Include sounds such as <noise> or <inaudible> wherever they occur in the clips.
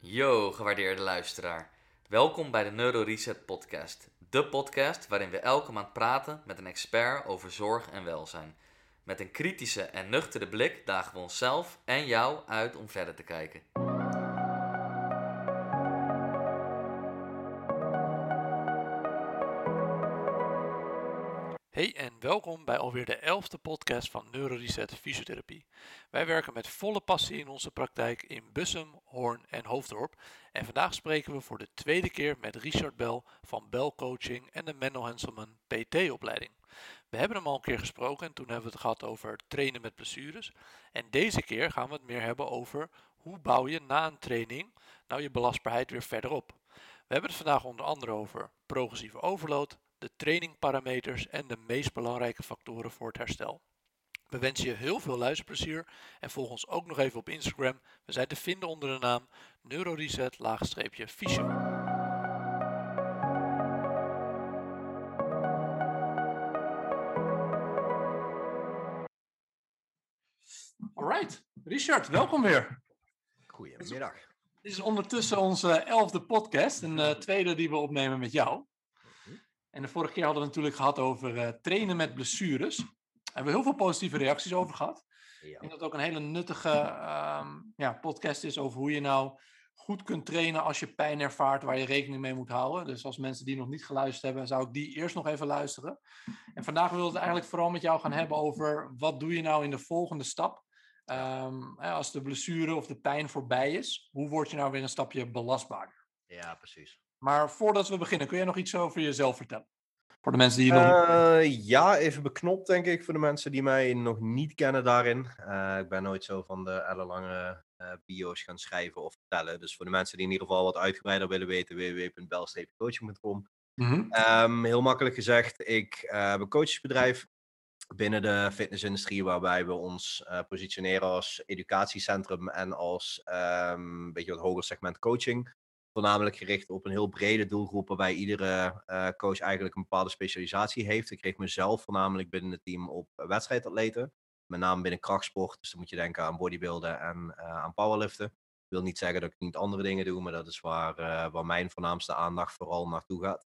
Yo, gewaardeerde luisteraar. Welkom bij de Neuro Reset Podcast. De podcast waarin we elke maand praten met een expert over zorg en welzijn. Met een kritische en nuchtere blik dagen we onszelf en jou uit om verder te kijken. Hey en welkom bij alweer de elfde podcast van NeuroReset Fysiotherapie. Wij werken met volle passie in onze praktijk in Bussum, Hoorn en Hoofddorp. En vandaag spreken we voor de tweede keer met Richard Bell van Bell Coaching en de Menno Henselman PT-opleiding. We hebben hem al een keer gesproken en toen hebben we het gehad over trainen met blessures. En deze keer gaan we het meer hebben over hoe bouw je na een training nou je belastbaarheid weer verder op. We hebben het vandaag onder andere over progressieve overload, de trainingparameters en de meest belangrijke factoren voor het herstel. We wensen je heel veel luisterplezier en volg ons ook nog even op Instagram. We zijn te vinden onder de naam neuroreset-fysio. Alright, Richard, welkom weer. Goedemiddag. Dit is ondertussen onze elfde podcast, een uh, tweede die we opnemen met jou. En de vorige keer hadden we natuurlijk gehad over uh, trainen met blessures. Daar hebben we heel veel positieve reacties over gehad. Ja. Ik denk dat het ook een hele nuttige um, ja, podcast is over hoe je nou goed kunt trainen als je pijn ervaart waar je rekening mee moet houden. Dus als mensen die nog niet geluisterd hebben, zou ik die eerst nog even luisteren. En vandaag wil ik het eigenlijk vooral met jou gaan hebben over wat doe je nou in de volgende stap. Um, als de blessure of de pijn voorbij is, hoe word je nou weer een stapje belastbaarder? Ja, precies. Maar voordat we beginnen, kun jij nog iets over jezelf vertellen? Voor de mensen die je nog... Uh, ja, even beknopt denk ik voor de mensen die mij nog niet kennen daarin. Uh, ik ben nooit zo van de ellenlange uh, bio's gaan schrijven of vertellen. Dus voor de mensen die in ieder geval wat uitgebreider willen weten, www.belstreepcoaching.com. Mm -hmm. um, heel makkelijk gezegd, ik heb een coachesbedrijf binnen de fitnessindustrie, waarbij we ons positioneren als educatiecentrum en als um, een beetje wat hoger segment coaching. Voornamelijk gericht op een heel brede doelgroep, waarbij iedere uh, coach eigenlijk een bepaalde specialisatie heeft. Ik richt mezelf voornamelijk binnen het team op wedstrijdatleten, met name binnen krachtsport. Dus dan moet je denken aan bodybuilden en uh, aan powerliften. Ik wil niet zeggen dat ik niet andere dingen doe, maar dat is waar, uh, waar mijn voornaamste aandacht vooral naartoe gaat.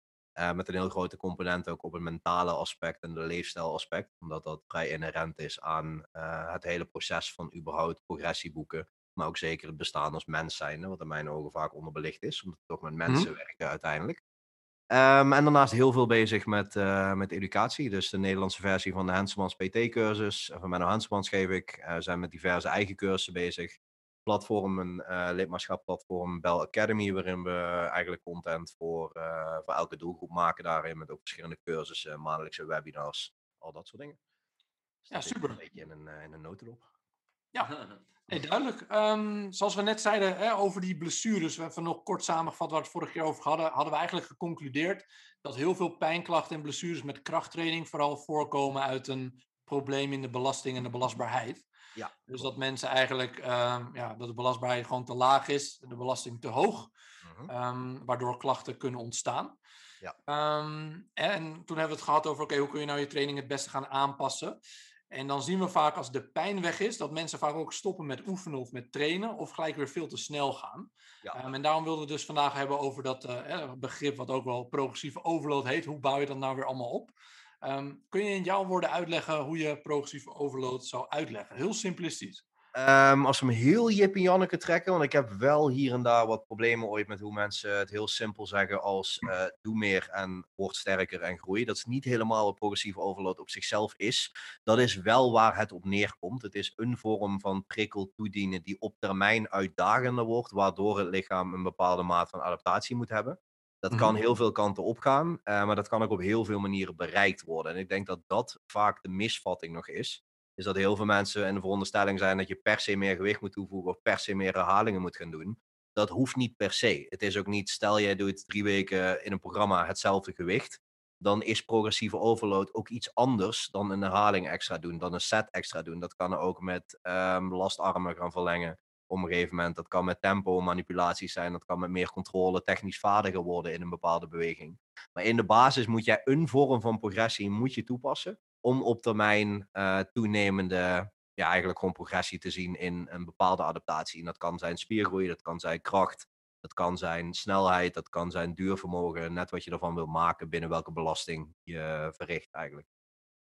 Met een heel grote component ook op het mentale aspect en de leefstijlaspect. Omdat dat vrij inherent is aan het hele proces van überhaupt progressie boeken. Maar ook zeker het bestaan als mens zijn, wat in mijn ogen vaak onderbelicht is. Omdat het toch met mensen mm-hmm. werken uiteindelijk. Um, en daarnaast heel veel bezig met, uh, met educatie. Dus de Nederlandse versie van de Henselmans PT-cursus. Van Menno Henselmans geef ik. We zijn met diverse eigen cursussen bezig platform, een uh, lidmaatschapplatform Bell Academy, waarin we eigenlijk content voor, uh, voor elke doelgroep maken daarin, met ook verschillende cursussen, maandelijkse webinars, al dat soort dingen. Dus ja, super. Een beetje in een, uh, in een notendop. Ja, <laughs> nee, duidelijk. Um, zoals we net zeiden hè, over die blessures, we hebben nog kort samengevat waar we het vorige keer over hadden, hadden we eigenlijk geconcludeerd dat heel veel pijnklachten en blessures met krachttraining vooral voorkomen uit een probleem in de belasting en de belastbaarheid. Ja, dus dat mensen eigenlijk, uh, ja, dat de belastbaarheid gewoon te laag is, de belasting te hoog, uh-huh. um, waardoor klachten kunnen ontstaan. Ja. Um, en toen hebben we het gehad over, oké, okay, hoe kun je nou je training het beste gaan aanpassen? En dan zien we vaak als de pijn weg is, dat mensen vaak ook stoppen met oefenen of met trainen, of gelijk weer veel te snel gaan. Ja. Um, en daarom wilden we dus vandaag hebben over dat uh, begrip, wat ook wel progressieve overload heet. Hoe bouw je dat nou weer allemaal op? Um, kun je in jouw woorden uitleggen hoe je progressieve overload zou uitleggen? Heel simplistisch. Um, als we hem heel Jip en Janneke trekken, want ik heb wel hier en daar wat problemen ooit met hoe mensen het heel simpel zeggen als uh, doe meer en word sterker en groei. Dat is niet helemaal wat progressieve overload op zichzelf is. Dat is wel waar het op neerkomt. Het is een vorm van prikkel toedienen die op termijn uitdagender wordt, waardoor het lichaam een bepaalde maat van adaptatie moet hebben. Dat kan heel veel kanten opgaan, uh, maar dat kan ook op heel veel manieren bereikt worden. En ik denk dat dat vaak de misvatting nog is. Is dat heel veel mensen in de veronderstelling zijn dat je per se meer gewicht moet toevoegen of per se meer herhalingen moet gaan doen. Dat hoeft niet per se. Het is ook niet, stel jij doet drie weken in een programma hetzelfde gewicht. Dan is progressieve overload ook iets anders dan een herhaling extra doen, dan een set extra doen. Dat kan ook met um, lastarmen gaan verlengen op een gegeven moment. Dat kan met tempo manipulaties zijn, dat kan met meer controle, technisch vaardiger worden in een bepaalde beweging. Maar in de basis moet jij een vorm van progressie moet je toepassen om op termijn uh, toenemende, ja, eigenlijk gewoon progressie te zien in een bepaalde adaptatie. En dat kan zijn spiergroei, dat kan zijn kracht, Dat kan zijn snelheid, dat kan zijn duurvermogen, net wat je ervan wil maken binnen welke belasting je verricht eigenlijk.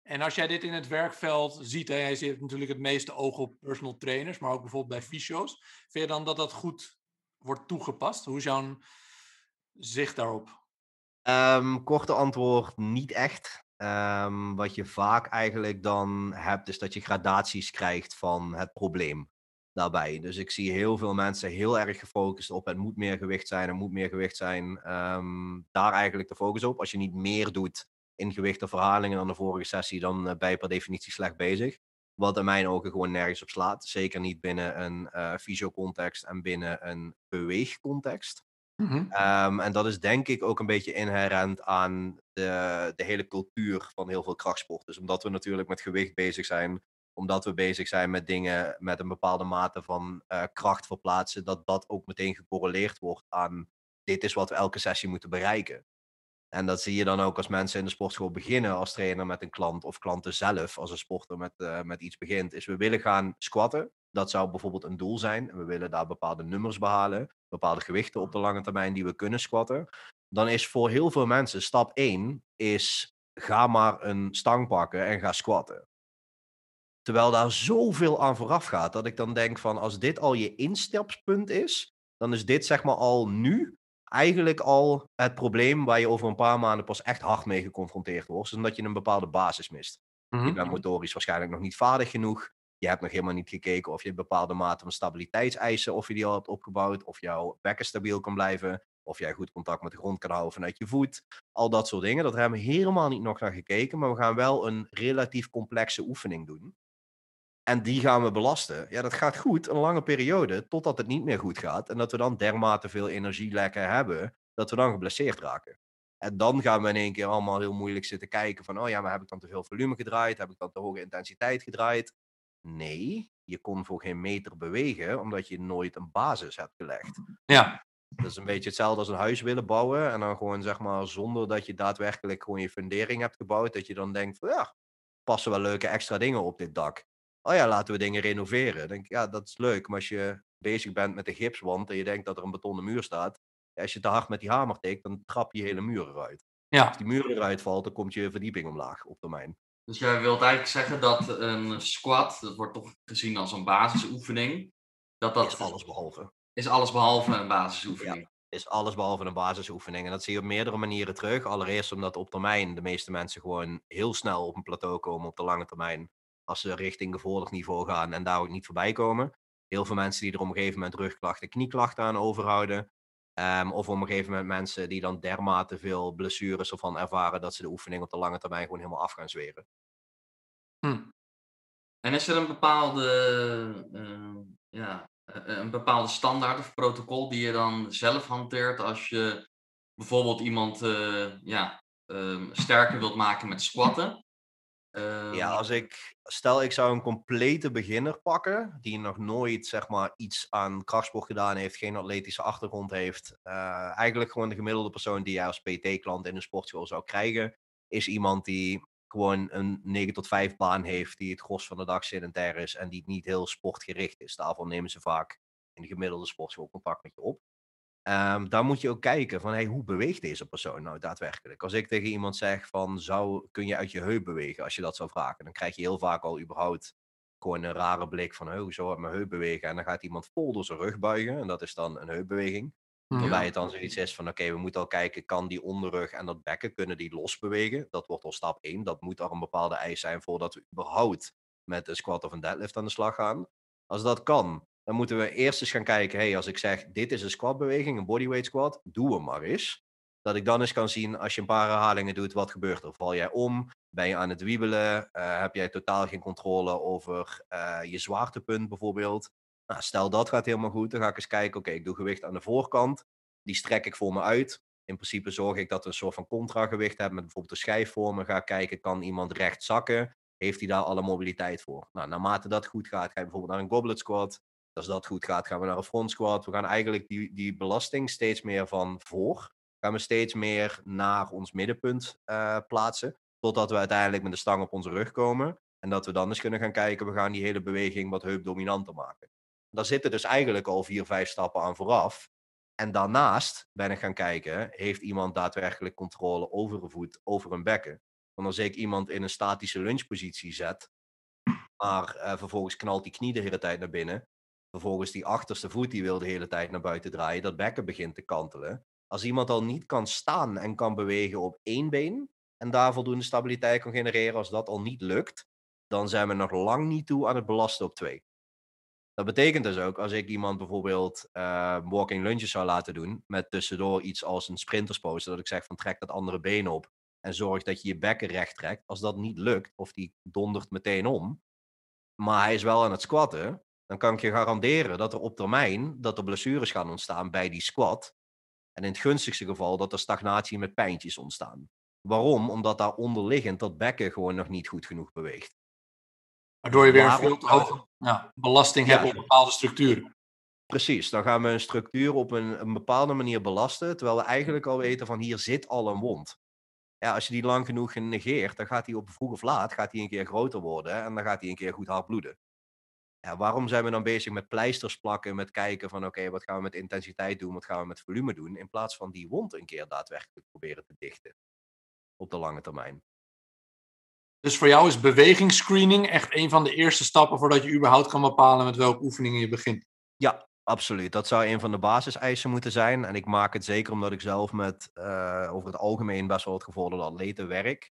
En als jij dit in het werkveld ziet, hè, jij ziet natuurlijk het meeste oog op personal trainers, maar ook bijvoorbeeld bij fysio's. Vind je dan dat dat goed wordt toegepast? Hoe is jouw zicht daarop? Um, korte antwoord, niet echt. Um, wat je vaak eigenlijk dan hebt, is dat je gradaties krijgt van het probleem daarbij. Dus ik zie heel veel mensen heel erg gefocust op het moet meer gewicht zijn, er moet meer gewicht zijn. Um, daar eigenlijk de focus op. Als je niet meer doet in gewicht of verhalingen dan de vorige sessie, dan uh, ben je per definitie slecht bezig. Wat in mijn ogen gewoon nergens op slaat. Zeker niet binnen een uh, en binnen een beweegcontext. -hmm. um, en dat is denk ik ook een beetje inherent aan de, de hele cultuur van heel veel krachtsporters. Dus omdat we natuurlijk met gewicht bezig zijn, omdat we bezig zijn met dingen met een bepaalde mate van uh, kracht verplaatsen, dat dat ook meteen gecorreleerd wordt aan dit is wat we elke sessie moeten bereiken. En dat zie je dan ook als mensen in de sportschool beginnen als trainer met een klant of klanten zelf als een sporter met, uh, met iets begint, is we willen gaan squatten. Dat zou bijvoorbeeld een doel zijn. We willen daar bepaalde nummers behalen, bepaalde gewichten op de lange termijn die we kunnen squatten. Dan is voor heel veel mensen stap 1 is ga maar een stang pakken en ga squatten. Terwijl daar zoveel aan vooraf gaat dat ik dan denk van als dit al je instapspunt is, dan is dit zeg maar al nu eigenlijk al het probleem waar je over een paar maanden pas echt hard mee geconfronteerd wordt. Dus omdat je een bepaalde basis mist. Mm -hmm. Je bent motorisch waarschijnlijk nog niet vaardig genoeg. Je hebt nog helemaal niet gekeken of je bepaalde mate van stabiliteitseisen, of je die al hebt opgebouwd, of jouw bekken stabiel kan blijven, of jij goed contact met de grond kan houden vanuit je voet. Al dat soort dingen. Dat hebben we helemaal niet nog naar gekeken, maar we gaan wel een relatief complexe oefening doen. En die gaan we belasten. Ja, dat gaat goed, een lange periode, totdat het niet meer goed gaat. En dat we dan dermate veel energielekken hebben, dat we dan geblesseerd raken. En dan gaan we in één keer allemaal heel moeilijk zitten kijken van, oh ja, maar heb ik dan te veel volume gedraaid? Heb ik dan te hoge intensiteit gedraaid? Nee, je kon voor geen meter bewegen, omdat je nooit een basis hebt gelegd. Ja. Dat is een beetje hetzelfde als een huis willen bouwen. En dan gewoon, zeg maar, zonder dat je daadwerkelijk gewoon je fundering hebt gebouwd, dat je dan denkt van, ja, passen wel leuke extra dingen op dit dak oh ja, laten we dingen renoveren. Dan denk ik, ja, dat is leuk. Maar als je bezig bent met een gipswand en je denkt dat er een betonnen muur staat, als je te hard met die hamer tikt, dan trap je je hele muur eruit. Ja. Als die muur eruit valt, dan komt je verdieping omlaag op termijn. Dus jij wilt eigenlijk zeggen dat een squat, dat wordt toch gezien als een basisoefening. Dat dat is alles behalve. Is alles behalve een basisoefening. Ja, is alles behalve een basisoefening. En dat zie je op meerdere manieren terug. Allereerst omdat op termijn de meeste mensen gewoon heel snel op een plateau komen op de lange termijn als ze richting gevorderd niveau gaan en daar ook niet voorbij komen. Heel veel mensen die er op een gegeven moment rugklachten, knieklachten aan overhouden. Um, of op een gegeven moment mensen die dan dermate veel blessures ervan ervaren dat ze de oefening op de lange termijn gewoon helemaal af gaan zweren. Hm. En is er een bepaalde, uh, ja, een bepaalde standaard of protocol die je dan zelf hanteert als je bijvoorbeeld iemand uh, ja, uh, sterker wilt maken met squatten? Ja, als ik, stel ik zou een complete beginner pakken, die nog nooit zeg maar iets aan krachtsport gedaan heeft, geen atletische achtergrond heeft, uh, eigenlijk gewoon de gemiddelde persoon die jij als PT-klant in een sportschool zou krijgen, is iemand die gewoon een 9 tot 5 baan heeft, die het gros van de dag sedentair is en die niet heel sportgericht is. Daarvan nemen ze vaak in de gemiddelde sportschool contact met je op. Um, dan moet je ook kijken van hey, hoe beweegt deze persoon nou daadwerkelijk. Als ik tegen iemand zeg van zou, kun je uit je heup bewegen als je dat zou vragen, dan krijg je heel vaak al überhaupt gewoon een rare blik van oh, zo heb mijn heup bewegen. En dan gaat iemand vol door zijn rug buigen en dat is dan een heupbeweging. Ja. Waarbij het dan zoiets is van oké, we moeten al kijken, kan die onderrug en dat bekken, kunnen die los bewegen? Dat wordt al stap 1. Dat moet al een bepaalde eis zijn voordat we überhaupt met een squat of een deadlift aan de slag gaan. Als dat kan, dan moeten we eerst eens gaan kijken, hey, als ik zeg, dit is een squatbeweging, een bodyweight squat, doe hem maar eens. Dat ik dan eens kan zien, als je een paar herhalingen doet, wat gebeurt er? Val jij om? Ben je aan het wiebelen? Uh, heb jij totaal geen controle over uh, je zwaartepunt bijvoorbeeld? Nou, stel dat gaat helemaal goed, dan ga ik eens kijken, oké, ik doe gewicht aan de voorkant. Die strek ik voor me uit. In principe zorg ik dat we een soort van contragewicht hebben met bijvoorbeeld een schijfvorm. Ga kijken, kan iemand recht zakken? Heeft hij daar alle mobiliteit voor? Nou, naarmate dat goed gaat, ga je bijvoorbeeld naar een goblet squat. Als dat goed gaat, gaan we naar een front squat. We gaan eigenlijk die, die belasting steeds meer van voor. Gaan we steeds meer naar ons middenpunt uh, plaatsen. Totdat we uiteindelijk met de stang op onze rug komen. En dat we dan eens kunnen gaan kijken, we gaan die hele beweging wat heupdominanter maken. Daar zitten dus eigenlijk al vier, vijf stappen aan vooraf. En daarnaast ben ik gaan kijken, heeft iemand daadwerkelijk controle over een voet, over een bekken? Want als ik iemand in een statische lunchpositie zet, maar eh, vervolgens knalt die knie de hele tijd naar binnen, vervolgens die achterste voet die wil de hele tijd naar buiten draaien, dat bekken begint te kantelen. Als iemand al niet kan staan en kan bewegen op één been en daar voldoende stabiliteit kan genereren, als dat al niet lukt, dan zijn we nog lang niet toe aan het belasten op twee. Dat betekent dus ook, als ik iemand bijvoorbeeld uh, walking lunges zou laten doen, met tussendoor iets als een sprinterspose, dat ik zeg van trek dat andere been op en zorg dat je je bekken recht trekt. Als dat niet lukt, of die dondert meteen om, maar hij is wel aan het squatten, dan kan ik je garanderen dat er op termijn dat er blessures gaan ontstaan bij die squat. En in het gunstigste geval dat er stagnatie met pijntjes ontstaan. Waarom? Omdat daar onderliggend dat bekken gewoon nog niet goed genoeg beweegt. Waardoor je weer een veel te hoge ja, belasting hebt op bepaalde structuren. Precies, dan gaan we een structuur op een, een, bepaalde manier belasten, terwijl we eigenlijk al weten van hier zit al een wond. Ja, als je die lang genoeg negeert, dan gaat die op vroeg of laat gaat die een keer groter worden en dan gaat die een keer goed hard bloeden. Ja, waarom zijn we dan bezig met pleisters plakken, met kijken van oké, wat gaan we met intensiteit doen, wat gaan we met volume doen, in plaats van die wond een keer daadwerkelijk proberen te dichten op de lange termijn. Dus voor jou is bewegingsscreening echt een van de eerste stappen voordat je überhaupt kan bepalen met welke oefeningen je begint. Ja, absoluut. Dat zou een van de basiseisen moeten zijn. En ik maak het zeker omdat ik zelf met uh, over het algemeen best wel het gevorderde atleten werk.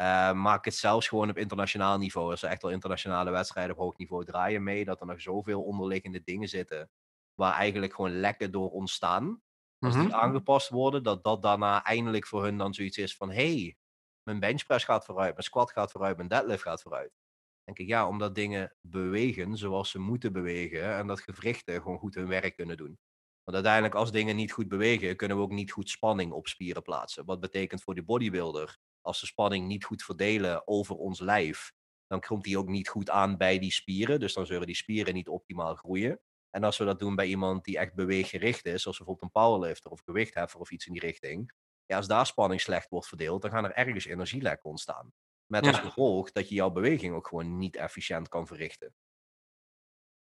Uh, maak het zelfs gewoon op internationaal niveau. Als er echt wel internationale wedstrijden op hoog niveau draaien mee, dat er nog zoveel onderliggende dingen zitten. Waar eigenlijk gewoon lekken door ontstaan. Als die mhm. aangepast worden, dat dat daarna eindelijk voor hun dan zoiets is van: hey, mijn benchpress gaat vooruit, mijn squat gaat vooruit, mijn deadlift gaat vooruit. denk ik, ja, omdat dingen bewegen zoals ze moeten bewegen en dat gewrichten gewoon goed hun werk kunnen doen. Want uiteindelijk, als dingen niet goed bewegen, kunnen we ook niet goed spanning op spieren plaatsen. Wat betekent voor de bodybuilder, als de spanning niet goed verdelen over ons lijf, dan komt die ook niet goed aan bij die spieren. Dus dan zullen die spieren niet optimaal groeien. En als we dat doen bij iemand die echt beweeggericht is, zoals bijvoorbeeld een powerlifter of gewichtheffer of iets in die richting, ja, als daar spanning slecht wordt verdeeld, dan gaan er ergens energielekken ontstaan. Met als gevolg dat je jouw beweging ook gewoon niet efficiënt kan verrichten.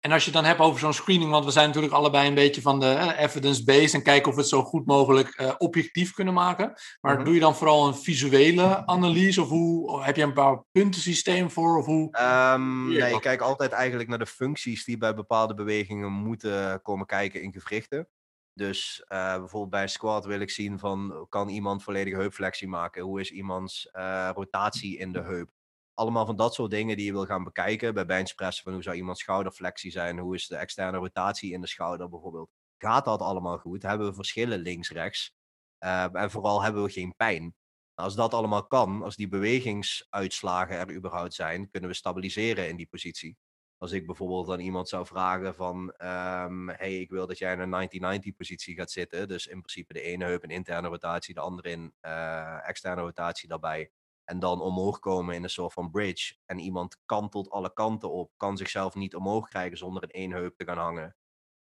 En als je het dan hebt over zo'n screening, want we zijn natuurlijk allebei een beetje van de uh, evidence-based en kijken of we het zo goed mogelijk uh, objectief kunnen maken. Maar mhm. doe je dan vooral een visuele analyse of hoe, heb je een paar puntensysteem voor? Of hoe? Um, nee, ik kijk altijd eigenlijk naar de functies die bij bepaalde bewegingen moeten komen kijken in gewrichten. Dus uh, bijvoorbeeld bij een squat wil ik zien van, kan iemand volledige heupflexie maken? Hoe is iemands uh, rotatie in de heup? Allemaal van dat soort dingen die je wil gaan bekijken. Bij benchpressen van hoe zou iemands schouderflexie zijn? Hoe is de externe rotatie in de schouder bijvoorbeeld? Gaat dat allemaal goed? Hebben we verschillen links-rechts? Uh, en vooral hebben we geen pijn? Als dat allemaal kan, als die bewegingsuitslagen er überhaupt zijn, kunnen we stabiliseren in die positie. Als ik bijvoorbeeld aan iemand zou vragen van, um, hey, ik wil dat jij in een 1990 positie gaat zitten. Dus in principe de ene heup in interne rotatie, de andere in uh, externe rotatie daarbij. En dan omhoog komen in een soort van bridge. En iemand kantelt alle kanten op, kan zichzelf niet omhoog krijgen zonder in één heup te gaan hangen.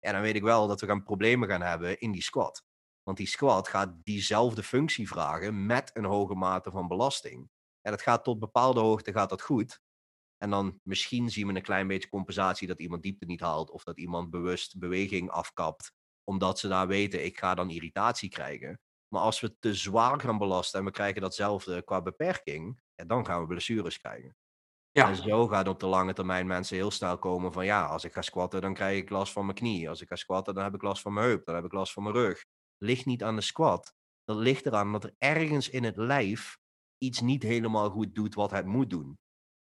En dan weet ik wel dat we gaan problemen gaan hebben in die squat. Want die squat gaat diezelfde functie vragen met een hoge mate van belasting. En dat gaat tot bepaalde hoogte gaat dat goed. En dan misschien zien we een klein beetje compensatie dat iemand diepte niet haalt. Of dat iemand bewust beweging afkapt. Omdat ze daar weten, ik ga dan irritatie krijgen. Maar als we te zwaar gaan belasten en we krijgen datzelfde qua beperking, ja, dan gaan we blessures krijgen. Ja. En zo gaat op de lange termijn mensen heel snel komen van ja, als ik ga squatten, dan krijg ik last van mijn knie. Als ik ga squatten, dan heb ik last van mijn heup. Dan heb ik last van mijn rug. Ligt niet aan de squat. Dat ligt eraan dat er ergens in het lijf iets niet helemaal goed doet wat het moet doen.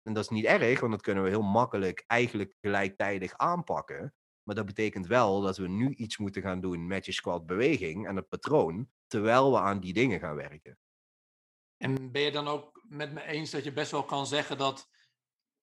En dat is niet erg, want dat kunnen we heel makkelijk eigenlijk gelijktijdig aanpakken. Maar dat betekent wel dat we nu iets moeten gaan doen met je squat beweging en het patroon, terwijl we aan die dingen gaan werken. En ben je dan ook met me eens dat je best wel kan zeggen dat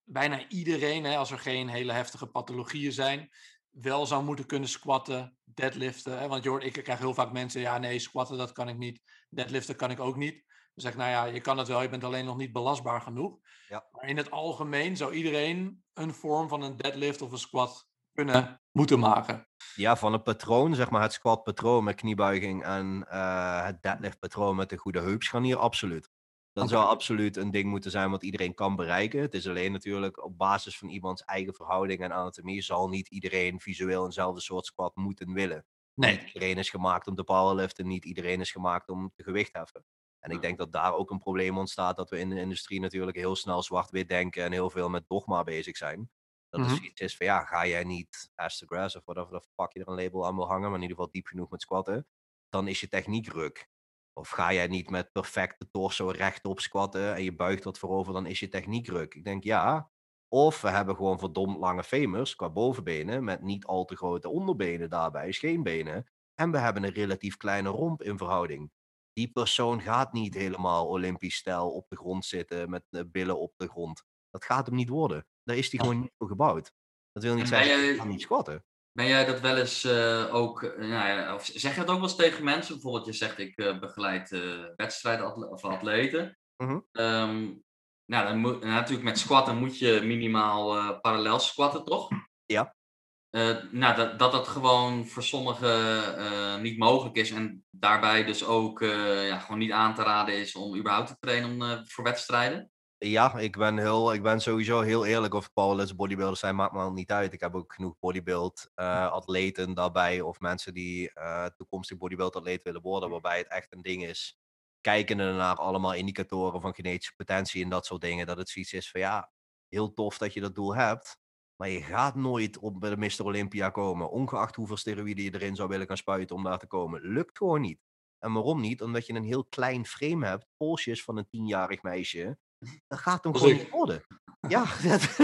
bijna iedereen, hè, als er geen hele heftige pathologieën zijn, wel zou moeten kunnen squatten, deadliften. Hè? Want je hoort, ik krijg heel vaak mensen, ja nee, squatten dat kan ik niet, deadliften kan ik ook niet. Dan zeg ik, nou ja, je kan het wel, je bent alleen nog niet belastbaar genoeg. Ja. Maar in het algemeen zou iedereen een vorm van een deadlift of een squat kunnen moeten maken. Ja, van het patroon, zeg maar het squat patroon met kniebuiging en uh, het deadlift patroon met een goede heupscharnier, absoluut. Dat zou absoluut een ding moeten zijn wat iedereen kan bereiken. Het is alleen natuurlijk op basis van iemands eigen verhouding en anatomie zal niet iedereen visueel eenzelfde soort squat moeten willen. Nee. Niet iedereen is gemaakt om te powerliften, niet iedereen is gemaakt om te gewicht heffen. En ik denk dat daar ook een probleem ontstaat dat we in de industrie natuurlijk heel snel zwart-wit denken en heel veel met dogma bezig zijn. Dat Mhm. is iets is van ja, ga jij niet as the grass of whatever the fuck je er een label aan wil hangen, maar in ieder geval diep genoeg met squatten, dan is je techniek ruk. Of ga jij niet met perfecte torso rechtop squatten en je buigt wat voorover, dan is je techniek ruk. Ik denk ja. Of we hebben gewoon verdomd lange femurs qua bovenbenen met niet al te grote onderbenen daarbij, scheenbenen. En we hebben een relatief kleine romp in verhouding. Die persoon gaat niet helemaal Olympisch stijl op de grond zitten met de billen op de grond. Dat gaat hem niet worden. Daar is Ja. gewoon niet voor gebouwd. Dat wil niet En zeggen, kan niet squatten. Ben jij dat wel eens eh, ook, eh, nou ja, of zeg je dat ook wel eens tegen mensen? Bijvoorbeeld, je zegt ik eh, begeleid wedstrijden atle- of atleten. Mhm. Ehm, nou, dan moet, natuurlijk met squatten moet je minimaal parallel squatten, toch? Ja. Nou, dat, dat dat gewoon voor sommigen niet mogelijk is en daarbij dus ook ja, gewoon niet aan te raden is om überhaupt te trainen om, voor wedstrijden. Ja, ik ben, heel, ik ben sowieso heel eerlijk of powerlifters, bodybuilders zijn, maakt me al niet uit. Ik heb ook genoeg bodybuild eh, atleten daarbij of mensen die eh, toekomstig bodybuild atleet willen worden, waarbij het echt een ding is. Kijkende naar allemaal indicatoren van genetische potentie en dat soort dingen, dat het zoiets is van ja, heel tof dat je dat doel hebt, maar je gaat nooit op de Mr. Olympia komen, ongeacht hoeveel steroïden je erin zou willen gaan spuiten om daar te komen. Lukt gewoon niet. En waarom niet? Omdat je een heel klein frame hebt, polsjes van een tienjarig meisje. Dat gaat hem gewoon niet worden. <laughs> Ja, <laughs> dat,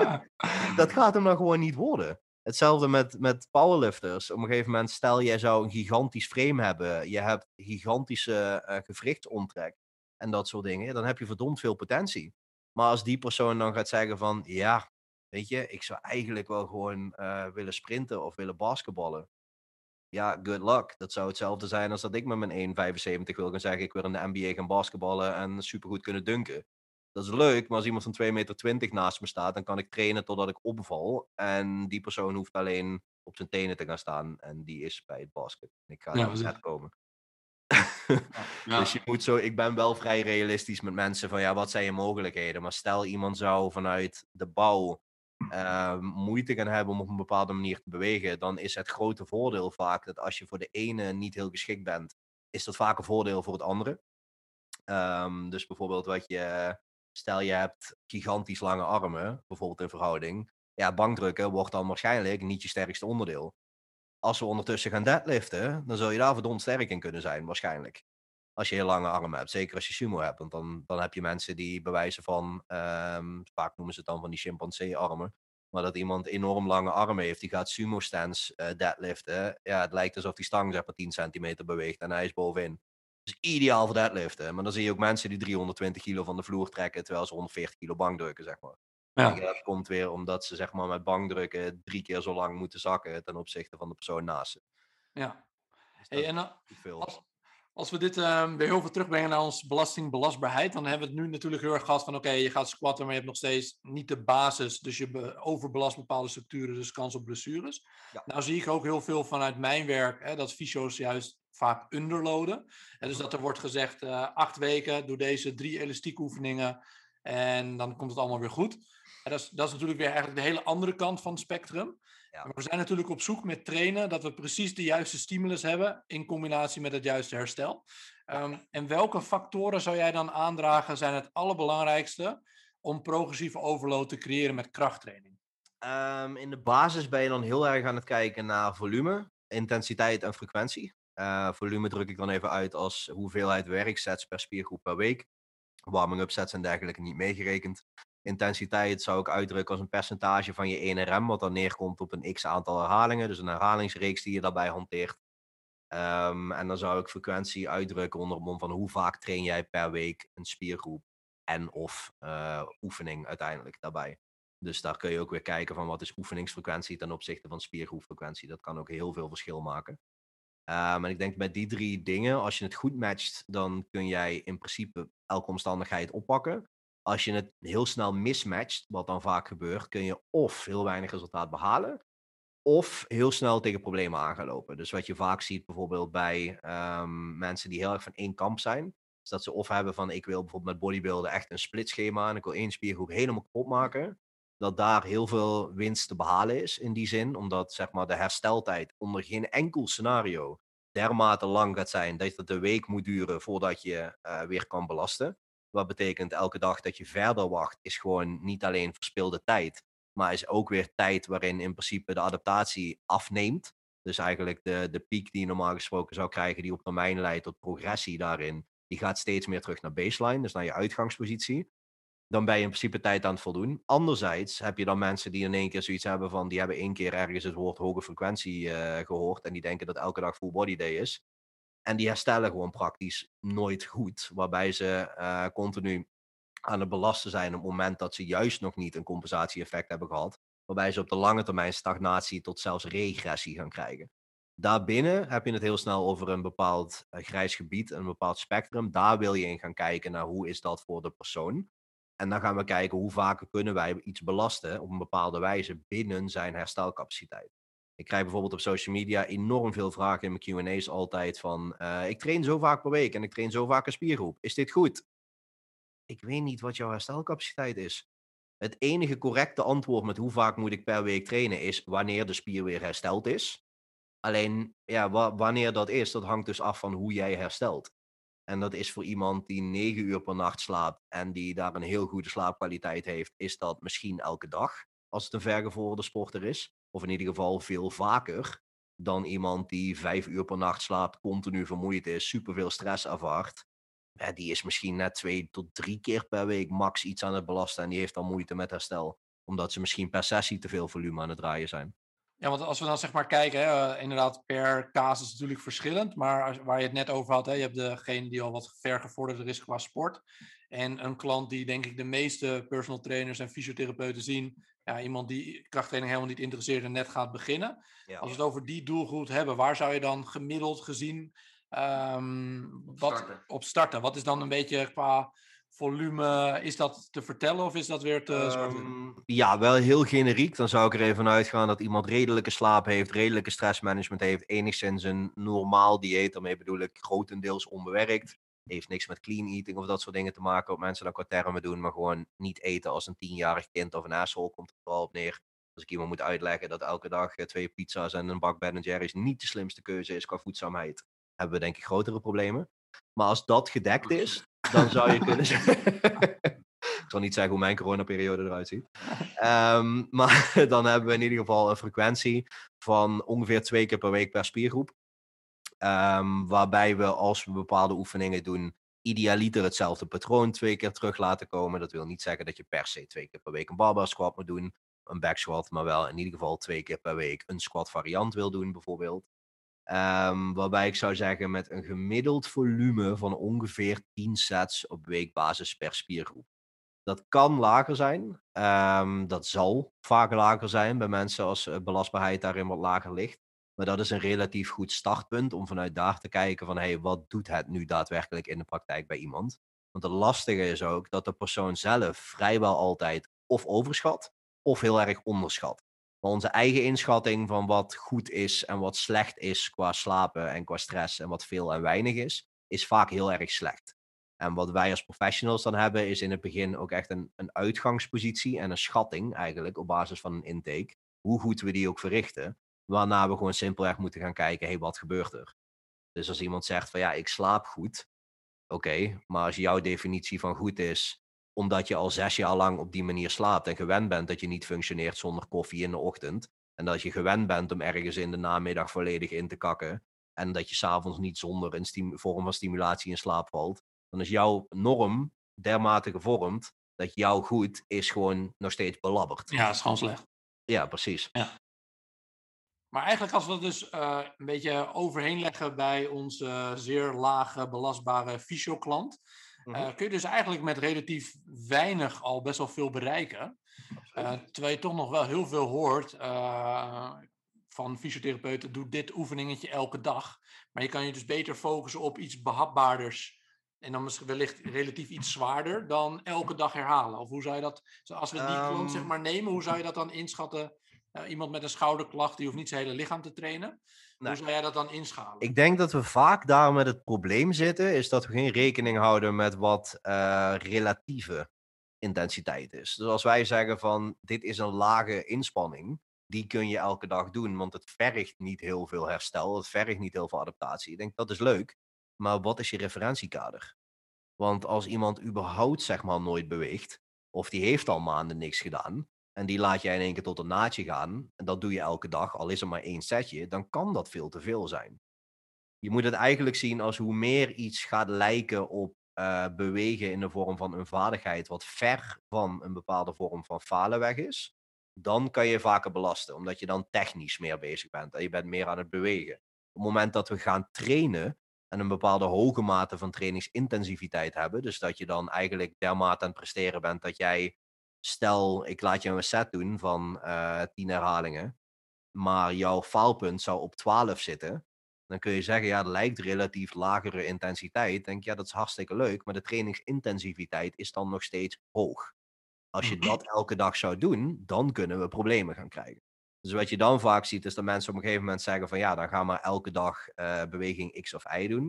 <laughs> dat gaat hem dan gewoon niet worden. Hetzelfde met, met powerlifters. Op een gegeven moment, stel jij zou een gigantisch frame hebben. Je hebt gigantische eh gewrichtsomtrek en dat soort dingen. Dan heb je verdomd veel potentie. Maar als die persoon dan gaat zeggen van, ja, weet je, ik zou eigenlijk wel gewoon eh, willen sprinten of willen basketballen. Ja, good luck. Dat zou hetzelfde zijn als dat ik met mijn 1,75 wil gaan zeggen, ik wil in de NBA gaan basketballen en supergoed kunnen dunken. Dat is leuk, maar als iemand van 2,20 meter naast me staat, dan kan ik trainen totdat ik opval. En die persoon hoeft alleen op zijn tenen te gaan staan. En die is bij het basket. Ik ga Ja, net komen. <laughs> Ja. Dus je moet zo, ik ben wel vrij realistisch met mensen van ja, wat zijn je mogelijkheden? Maar stel iemand zou vanuit de bouw eh, moeite gaan hebben om op een bepaalde manier te bewegen, dan is het grote voordeel vaak dat als je voor de ene niet heel geschikt bent, is dat vaak een voordeel voor het andere. Ehm, dus bijvoorbeeld wat je, stel je hebt gigantisch lange armen, bijvoorbeeld in verhouding. Ja, bankdrukken wordt dan waarschijnlijk niet je sterkste onderdeel. Als we ondertussen gaan deadliften, dan zul je daar verdomd sterk in kunnen zijn, waarschijnlijk. Als je heel lange armen hebt, zeker als je sumo hebt. Want dan, dan heb je mensen die bewijzen van, ehm, vaak noemen ze het dan van die chimpansee-armen. Maar dat iemand enorm lange armen heeft, die gaat sumo stands eh, deadliften. Ja, het lijkt alsof die stang zeg maar 10 centimeter beweegt en hij is bovenin. Dus ideaal voor deadliften. Maar dan zie je ook mensen die 320 kilo van de vloer trekken, terwijl ze 140 kilo bankdrukken, zeg maar. Ja. En dat komt weer omdat ze zeg maar met bankdrukken drie keer zo lang moeten zakken ten opzichte van de persoon naast ze. Ja. Dus Hey, en dan, is veel. als, als we dit ehm, weer heel veel terugbrengen naar ons belastingbelastbaarheid, dan hebben we het nu natuurlijk heel erg gehad van oké, je gaat squatten, maar je hebt nog steeds niet de basis, dus je be- overbelast bepaalde structuren, dus kans op blessures. Ja. Nou zie ik ook heel veel vanuit mijn werk, hè, dat fysio's juist vaak underloaden. En dus dat er wordt gezegd, eh, acht weken, doe deze drie elastiek oefeningen en dan komt het allemaal weer goed. En dat, is, dat is natuurlijk weer eigenlijk de hele andere kant van het spectrum. Ja. Maar we zijn natuurlijk op zoek met trainen dat we precies de juiste stimulus hebben in combinatie met het juiste herstel. Ehm, en welke factoren zou jij dan aandragen zijn het allerbelangrijkste om progressieve overload te creëren met krachttraining? Ehm, in de basis ben je dan heel erg aan het kijken naar volume, intensiteit en frequentie. Eh, volume druk ik dan even uit als hoeveelheid werksets per spiergroep per week. Warming-up sets en dergelijke niet meegerekend. Intensiteit zou ik uitdrukken als een percentage van je 1 RM, wat dan neerkomt op een x aantal herhalingen. Dus een herhalingsreeks die je daarbij hanteert. Ehm, en dan zou ik frequentie uitdrukken onder mond van hoe vaak train jij per week een spiergroep en of eh, oefening uiteindelijk daarbij. Dus daar kun je ook weer kijken van wat is oefeningsfrequentie ten opzichte van spiergroepfrequentie. Dat kan ook heel veel verschil maken. Um, en ik denk met die drie dingen, als je het goed matcht, dan kun jij in principe elke omstandigheid oppakken. Als je het heel snel mismatcht, wat dan vaak gebeurt, kun je of heel weinig resultaat behalen, of heel snel tegen problemen aan gaan lopen. Dus wat je vaak ziet bijvoorbeeld bij um, mensen die heel erg van één kamp zijn, is dat ze of hebben van ik wil bijvoorbeeld met bodybuilden echt een split schema en ik wil één spiergroep helemaal kapot maken. Dat daar heel veel winst te behalen is in die zin. Omdat zeg maar, de hersteltijd onder geen enkel scenario dermate lang gaat zijn dat het een week moet duren voordat je uh, weer kan belasten. Wat betekent elke dag dat je verder wacht, is gewoon niet alleen verspilde tijd, maar is ook weer tijd waarin in principe de adaptatie afneemt. Dus eigenlijk de, de piek die je normaal gesproken zou krijgen, die op termijn leidt tot progressie daarin, die gaat steeds meer terug naar baseline, dus naar je uitgangspositie. Dan ben je in principe tijd aan het voldoen. Anderzijds heb je dan mensen die in één keer zoiets hebben van, die hebben één keer ergens het woord hoge frequentie uh, gehoord en die denken dat elke dag full body day is. En die herstellen gewoon praktisch nooit goed, waarbij ze uh, continu aan het belasten zijn op het moment dat ze juist nog niet een compensatie-effect hebben gehad. Waarbij ze op de lange termijn stagnatie tot zelfs regressie gaan krijgen. Daarbinnen heb je het heel snel over een bepaald uh, grijs gebied, een bepaald spectrum. Daar wil je in gaan kijken naar hoe is dat voor de persoon. En dan gaan we kijken hoe vaak kunnen wij iets belasten op een bepaalde wijze binnen zijn herstelcapaciteit. Ik krijg bijvoorbeeld op social media enorm veel vragen in mijn QA's altijd van: uh, Ik train zo vaak per week en ik train zo vaak een spiergroep. Is dit goed? Ik weet niet wat jouw herstelcapaciteit is. Het enige correcte antwoord met hoe vaak moet ik per week trainen is wanneer de spier weer hersteld is. Alleen, ja, wanneer dat is, dat hangt dus af van hoe jij herstelt. En dat is voor iemand die 9 uur per nacht slaapt en die daar een heel goede slaapkwaliteit heeft, is dat misschien elke dag, als het een vergevorderde sporter is. Of in ieder geval veel vaker dan iemand die 5 uur per nacht slaapt, continu vermoeid is, superveel stress ervaart ja, die is misschien net twee tot drie keer per week max iets aan het belasten. En die heeft dan moeite met herstel. Omdat ze misschien per sessie te veel volume aan het draaien zijn. Ja, want als we dan zeg maar kijken, hè, eh, inderdaad per casus natuurlijk verschillend. Maar als, waar je het net over had, hè, je hebt degene die al wat ver gevorderder is qua sport. En een klant die denk ik de meeste personal trainers en fysiotherapeuten zien. Ja, iemand die krachttraining helemaal niet interesseert en net gaat beginnen. Als we het over die doelgroep hebben, waar zou je dan gemiddeld gezien Um, op, wat, starten. op starten. Wat is dan een beetje qua volume, is dat te vertellen of is dat weer te um, Ja, wel heel generiek. Dan zou ik er even van uitgaan dat iemand redelijke slaap heeft, redelijke stressmanagement heeft, enigszins een normaal dieet. Daarmee bedoel ik grotendeels onbewerkt. Heeft niks met clean eating of dat soort dingen te maken. Op mensen dat qua termen doen, maar gewoon niet eten als een tienjarig kind of een asshole komt er vooral op neer. Als ik iemand moet uitleggen dat elke dag eh, twee pizza's en een bak Ben Jerry's niet de slimste keuze is qua voedzaamheid, hebben we denk ik grotere problemen. Maar als dat gedekt is, dan zou je kunnen <laughs> ik zal niet zeggen hoe mijn coronaperiode eruit ziet. Um, maar <laughs> dan hebben we in ieder geval een frequentie van ongeveer twee keer per week per spiergroep. Um, waarbij we als we bepaalde oefeningen doen, idealiter hetzelfde patroon twee keer terug laten komen. Dat wil niet zeggen dat je per se twee keer per week een barbell squat moet doen, een back squat, maar wel in ieder geval twee keer per week een squat variant wil doen bijvoorbeeld. Um, waarbij ik zou zeggen met een gemiddeld volume van ongeveer 10 sets op weekbasis per spiergroep. Dat kan lager zijn. Um, dat zal vaak lager zijn bij mensen als uh, belastbaarheid daarin wat lager ligt. Maar dat is een relatief goed startpunt om vanuit daar te kijken van hey, wat doet het nu daadwerkelijk in de praktijk bij iemand? Want het lastige is ook dat de persoon zelf vrijwel altijd of overschat of heel erg onderschat. Maar onze eigen inschatting van wat goed is en wat slecht is qua slapen en qua stress en wat veel en weinig is, is vaak heel erg slecht. En wat wij als professionals dan hebben, is in het begin ook echt een, een uitgangspositie en een schatting eigenlijk op basis van een intake. Hoe goed we die ook verrichten. Waarna we gewoon simpelweg moeten gaan kijken, hé, wat gebeurt er? Dus als iemand zegt van ja, ik slaap goed. Oké, maar als jouw definitie van goed is, omdat je al zes jaar lang op die manier slaapt en gewend bent dat je niet functioneert zonder koffie in de ochtend. En dat je gewend bent om ergens in de namiddag volledig in te kakken. En dat je s'avonds niet zonder een vorm van stimulatie in slaap valt. Dan is jouw norm dermate gevormd dat jouw goed is gewoon nog steeds belabberd. Ja, is gewoon slecht. Ja, precies. Ja. Maar eigenlijk als we het dus uh, een beetje overheen leggen bij onze zeer lage belastbare fysio-klant, uh, kun je dus eigenlijk met relatief weinig al best wel veel bereiken. Uh, terwijl je toch nog wel heel veel hoort uh, van fysiotherapeuten, doe dit oefeningetje elke dag. Maar je kan je dus beter focussen op iets behapbaarders. En dan misschien wellicht relatief iets zwaarder dan elke dag herhalen. Of hoe zou je dat, als we die um... klant zeg maar nemen, hoe zou je dat dan inschatten? iemand met een schouderklacht, die hoeft niet zijn hele lichaam te trainen. Hoe zou jij dat dan inschalen? Ik denk dat we vaak daar met het probleem zitten, is dat we geen rekening houden met wat uh, relatieve intensiteit is. Dus als wij zeggen van dit is een lage inspanning, die kun je elke dag doen, want het vergt niet heel veel herstel, het vergt niet heel veel adaptatie. Ik denk dat is leuk, maar wat is je referentiekader? Want als iemand überhaupt zeg maar nooit beweegt, of die heeft al maanden niks gedaan, en die laat jij in één keer tot een naadje gaan, en dat doe je elke dag, al is er maar één setje, dan kan dat veel te veel zijn. Je moet het eigenlijk zien als hoe meer iets gaat lijken op uh, bewegen in de vorm van een vaardigheid wat ver van een bepaalde vorm van falen weg is, dan kan je vaker belasten, omdat je dan technisch meer bezig bent en je bent meer aan het bewegen. Op het moment dat we gaan trainen en een bepaalde hoge mate van trainingsintensiviteit hebben, dus dat je dan eigenlijk dermate aan het presteren bent dat jij, stel ik laat je een set doen van uh, eh, 10 herhalingen, maar jouw faalpunt zou op 12 zitten, dan kun je zeggen, ja, dat lijkt relatief lagere intensiteit. Denk ja, dat is hartstikke leuk, maar de trainingsintensiviteit is dan nog steeds hoog. Als je mhm. dat elke dag zou doen, dan kunnen we problemen gaan krijgen. Dus wat je dan vaak ziet, is dat mensen op een gegeven moment zeggen van ja, dan gaan we elke dag uh, beweging X of Y doen.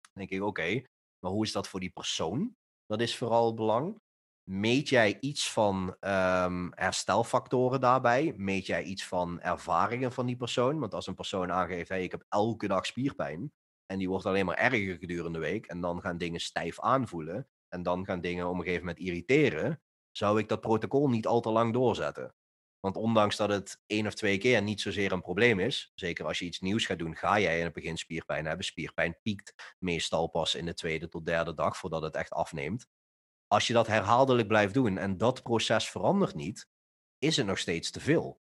Dan denk ik, oké, maar hoe is dat voor die persoon? Dat is vooral belang. Meet jij iets van um, herstelfactoren daarbij? Meet jij iets van ervaringen van die persoon? Want als een persoon aangeeft, hey, ik heb elke dag spierpijn. En die wordt alleen maar erger gedurende de week. En dan gaan dingen stijf aanvoelen. En dan gaan dingen op een gegeven moment irriteren. Zou ik dat protocol niet al te lang doorzetten? Want ondanks dat het één of twee keer niet zozeer een probleem is, zeker als je iets nieuws gaat doen, ga jij in het begin spierpijn hebben. Spierpijn piekt meestal pas in de tweede tot derde dag voordat het echt afneemt als je dat herhaaldelijk blijft doen en dat proces verandert niet, is het nog steeds te veel.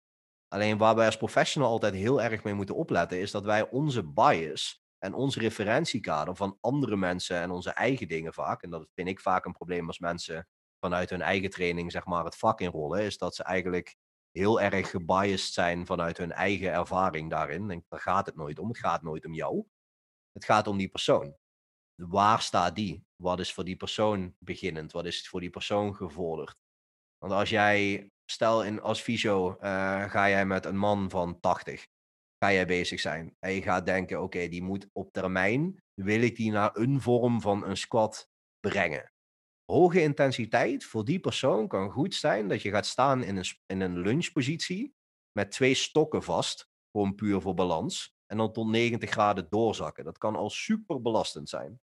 Alleen waar wij als professional altijd heel erg mee moeten opletten, is dat wij onze bias en ons referentiekader van andere mensen en onze eigen dingen vaak, en dat vind ik vaak een probleem als mensen vanuit hun eigen training zeg maar het vak inrollen, is dat ze eigenlijk heel erg gebiased zijn vanuit hun eigen ervaring daarin. En daar gaat het nooit om. Het gaat nooit om jou. Het gaat om die persoon waar staat die? Wat is voor die persoon beginnend? Wat is voor die persoon gevorderd? Want als jij, stel in, als fysio uh, ga jij met een man van 80, ga jij bezig zijn. En je gaat denken, oké, die moet op termijn, wil ik die naar een vorm van een squat brengen. Hoge intensiteit voor die persoon kan goed zijn dat je gaat staan in een, in een lunchpositie met twee stokken vast, gewoon puur voor balans. En dan tot 90 graden doorzakken. Dat kan al super belastend zijn.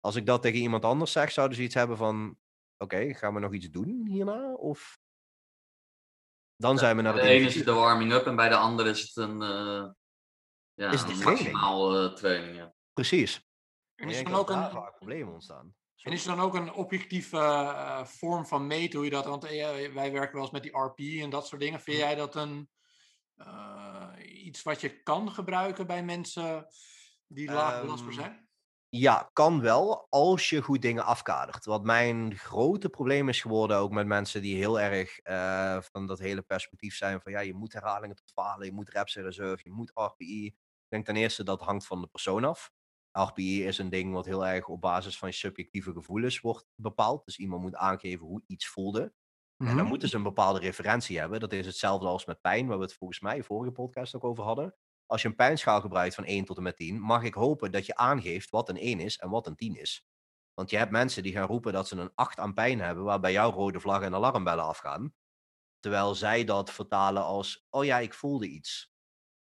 Als ik dat tegen iemand anders zeg, zouden ze iets hebben van: oké, gaan we nog iets doen hierna? Of dan zijn we naar het. De ene is de warming up en bij de andere is het een, uh, ja, is een maximaal uh, training. Ja. Precies. En is er dan ook een vaak problemen ontstaan. En is er dan ook een objectieve uh, vorm van meten hoe je dat? Want wij werken wel eens met die RP en dat soort dingen. Vind hm. jij dat een iets wat je kan gebruiken bij mensen die laag belastbaar um, zijn? Ja, kan wel, als je goed dingen afkadert. Wat mijn grote probleem is geworden, ook met mensen die heel erg uh, van dat hele perspectief zijn van ja, je moet herhalingen tot falen, je moet reps in reserve, je moet RPI. Ik denk ten eerste dat hangt van de persoon af. RPI is een ding wat heel erg op basis van subjectieve gevoelens wordt bepaald. Dus iemand moet aangeven hoe iets voelde. En dan mhm. moeten ze een bepaalde referentie hebben. Dat is hetzelfde als met pijn, waar we het volgens mij vorige podcast ook over hadden als je een pijnschaal gebruikt van 1 tot en met 10, mag ik hopen dat je aangeeft wat een 1 is en wat een 10 is. Want je hebt mensen die gaan roepen dat ze een 8 aan pijn hebben, waarbij jouw rode vlag en alarmbellen afgaan. Terwijl zij dat vertalen als, oh ja, ik voelde iets.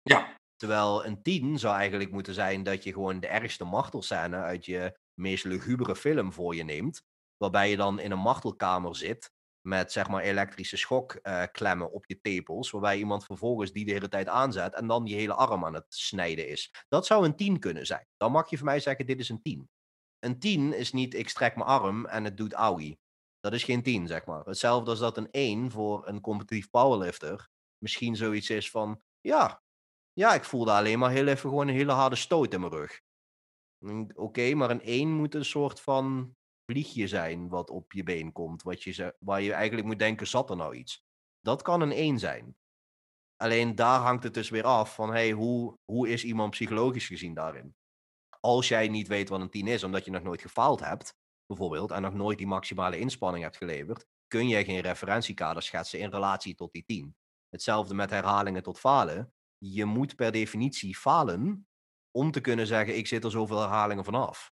Ja. Terwijl een 10 zou eigenlijk moeten zijn dat je gewoon de ergste martelscène uit je meest lugubere film voor je neemt. Waarbij je dan in een martelkamer zit met zeg maar elektrische schokklemmen uh, op je tepels, waarbij iemand vervolgens die de hele tijd aanzet en dan je hele arm aan het snijden is. Dat zou een 10 kunnen zijn. Dan mag je voor mij zeggen, dit is een 10. Een 10 is niet, ik strek mijn arm en het doet auwie. Dat is geen 10, zeg maar. Hetzelfde als dat een 1 voor een competitief powerlifter misschien zoiets is van, ja, ja, ik voelde alleen maar heel even gewoon een hele harde stoot in mijn rug. Oké, maar een 1 moet een soort van vliegje zijn wat op je been komt, wat je, waar je eigenlijk moet denken, zat er nou iets? Dat kan een 1 zijn. Alleen daar hangt het dus weer af van, hey, hoe, hoe is iemand psychologisch gezien daarin? Als jij niet weet wat een 10 is, omdat je nog nooit gefaald hebt, bijvoorbeeld, en nog nooit die maximale inspanning hebt geleverd, kun je geen referentiekader schetsen in relatie tot die 10. Hetzelfde met herhalingen tot falen. Je moet per definitie falen om te kunnen zeggen, ik zit er zoveel herhalingen vanaf.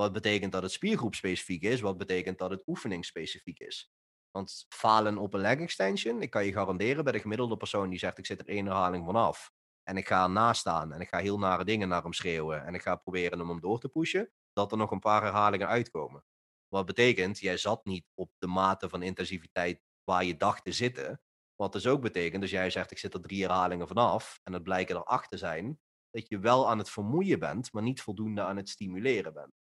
Wat betekent dat het spiergroep specifiek is, wat betekent dat het oefening specifiek is. Want falen op een leg extension, ik kan je garanderen bij de gemiddelde persoon die zegt ik zit er één herhaling vanaf. En ik ga ernaast staan en ik ga heel nare dingen naar hem schreeuwen. En ik ga proberen hem om door te pushen. Dat er nog een paar herhalingen uitkomen. Wat betekent, jij zat niet op de mate van intensiviteit waar je dacht te zitten. Wat dus ook betekent, als jij zegt ik zit er drie herhalingen vanaf. En het blijken er zijn. Dat je wel aan het vermoeien bent, maar niet voldoende aan het stimuleren bent.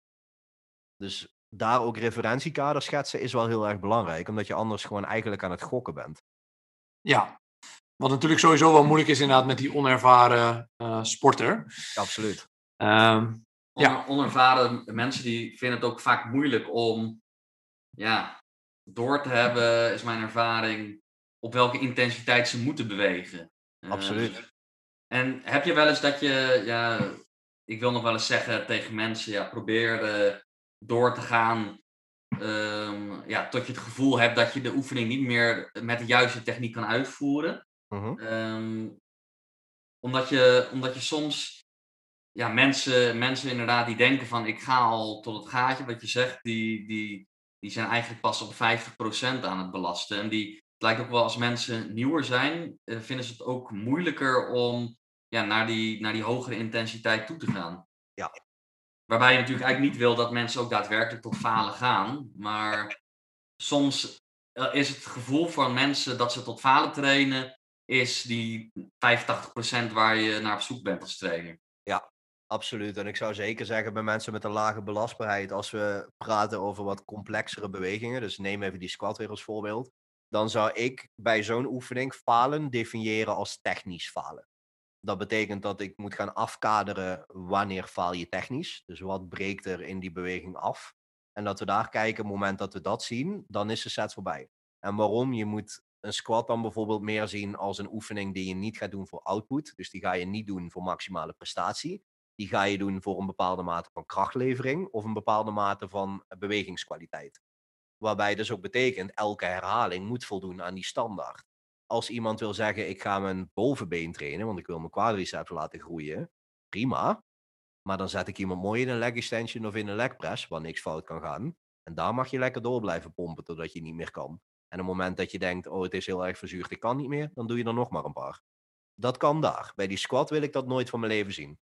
Dus daar ook referentiekaders schetsen is wel heel erg belangrijk. Omdat je anders gewoon eigenlijk aan het gokken bent. Ja, wat natuurlijk sowieso wel moeilijk is inderdaad met die onervaren uh, sporter. Absoluut. Um, ja. onervaren mensen die vinden het ook vaak moeilijk om ja, door te hebben, is mijn ervaring, op welke intensiteit ze moeten bewegen. Absoluut. Uh, en heb je wel eens dat je, ja, ik wil nog wel eens zeggen tegen mensen, ja, probeer uh, door te gaan um, ja, tot je het gevoel hebt dat je de oefening niet meer met de juiste techniek kan uitvoeren. Mhm. Um, omdat, je, omdat je soms ja, mensen, mensen inderdaad die denken van ik ga al tot het gaatje, wat je zegt, die, die, die zijn eigenlijk pas op 50% aan het belasten. En die, het lijkt ook wel als mensen nieuwer zijn, uh, vinden ze het ook moeilijker om ja, naar, die, naar die hogere intensiteit toe te gaan. Ja. Waarbij je natuurlijk eigenlijk niet wil dat mensen ook daadwerkelijk tot falen gaan. Maar soms eh, is het gevoel van mensen dat ze tot falen trainen, is die 85% waar je naar op zoek bent als trainer. Ja, absoluut. En ik zou zeker zeggen bij mensen met een lage belastbaarheid, als we praten over wat complexere bewegingen, dus neem even die squat weer als voorbeeld, dan zou ik bij zo'n oefening falen definiëren als technisch falen. Dat betekent dat ik moet gaan afkaderen wanneer faal je technisch. Dus wat breekt er in die beweging af. En dat we daar kijken, op het moment dat we dat zien, dan is de set voorbij. En waarom? Je moet een squat dan bijvoorbeeld meer zien als een oefening die je niet gaat doen voor output. Dus die ga je niet doen voor maximale prestatie. Die ga je doen voor een bepaalde mate van krachtlevering of een bepaalde mate van bewegingskwaliteit. Waarbij dus ook betekent, elke herhaling moet voldoen aan die standaard. Als iemand wil zeggen, ik ga mijn bovenbeen trainen, want ik wil mijn quadriceps laten groeien, prima. Maar dan zet ik iemand mooi in een leg extension of in een leg press, waar niks fout kan gaan. En daar mag je lekker door blijven pompen totdat je niet meer kan. En op het moment dat je denkt, oh het is heel erg verzuurd, ik kan niet meer, dan doe je er nog maar een paar. Dat kan daar. Bij die squat wil ik dat nooit van mijn leven zien.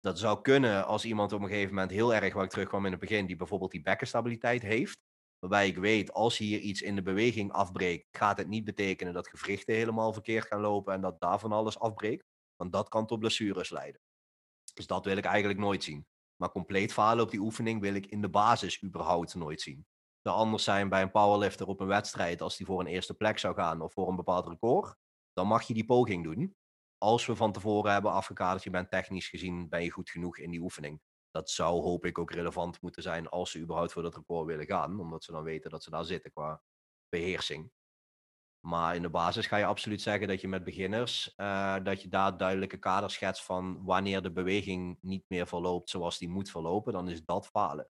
Dat zou kunnen als iemand op een gegeven moment heel erg, waar ik terugkwam in het begin, die bijvoorbeeld die bekkenstabiliteit heeft. Waarbij ik weet, als hier iets in de beweging afbreekt, gaat het niet betekenen dat gewrichten helemaal verkeerd gaan lopen en dat daarvan alles afbreekt. Want dat kan tot blessures leiden. Dus dat wil ik eigenlijk nooit zien. Maar compleet falen op die oefening wil ik in de basis überhaupt nooit zien zou anders zijn bij een powerlifter op een wedstrijd als die voor een eerste plek zou gaan of voor een bepaald record. Dan mag je die poging doen. Als we van tevoren hebben afgekaderd, je bent technisch gezien, ben je goed genoeg in die oefening. Dat zou hoop ik ook relevant moeten zijn als ze überhaupt voor dat record willen gaan. Omdat ze dan weten dat ze daar zitten qua beheersing. Maar in de basis ga je absoluut zeggen dat je met beginners, uh, dat je daar duidelijke kaders schetst van wanneer de beweging niet meer verloopt zoals die moet verlopen, dan is dat falen.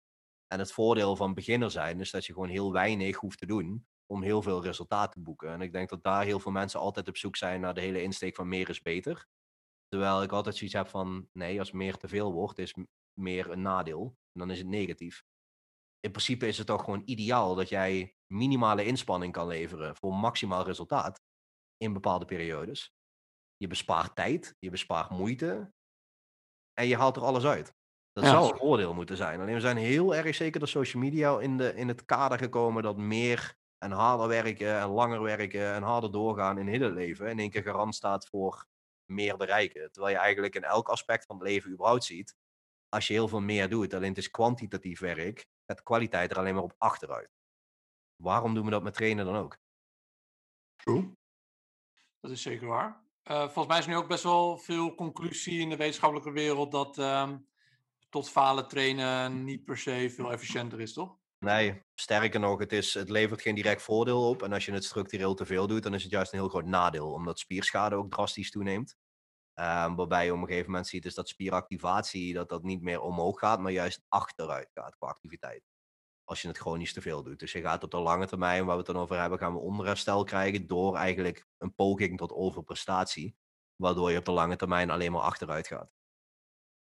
En het voordeel van beginner zijn is dat je gewoon heel weinig hoeft te doen om heel veel resultaat te boeken. En ik denk dat daar heel veel mensen altijd op zoek zijn naar de hele insteek van meer is beter. Terwijl ik altijd zoiets heb van nee, als meer te veel wordt, is meer een nadeel. En dan is het negatief. In principe is het toch gewoon ideaal dat jij minimale inspanning kan leveren voor maximaal resultaat in bepaalde periodes. Je bespaart tijd, je bespaart moeite en je haalt er alles uit. Dat Ja. zou een oordeel moeten zijn. Alleen we zijn heel erg zeker door social media in, de, in het kader gekomen dat meer en harder werken en langer werken en harder doorgaan in heel het leven in één keer garant staat voor meer bereiken. Terwijl je eigenlijk in elk aspect van het leven überhaupt ziet, als je heel veel meer doet, alleen het is kwantitatief werk, gaat de kwaliteit er alleen maar op achteruit. Waarom doen we dat met trainen dan ook? True. Dat is zeker waar. Eh, volgens mij is er nu ook best wel veel conclusie in de wetenschappelijke wereld dat ehm, tot falen trainen niet per se veel efficiënter is, toch? Nee, sterker nog, het, is, het levert geen direct voordeel op. En als je het structureel te veel doet, dan is het juist een heel groot nadeel, omdat spierschade ook drastisch toeneemt. Ehm, waarbij je op een gegeven moment ziet is dat spieractivatie dat dat niet meer omhoog gaat, maar juist achteruit gaat qua activiteit. Als je het chronisch te veel doet. Dus je gaat op de lange termijn, waar we het dan over hebben, gaan we onderherstel krijgen door eigenlijk een poging tot overprestatie. Waardoor je op de lange termijn alleen maar achteruit gaat.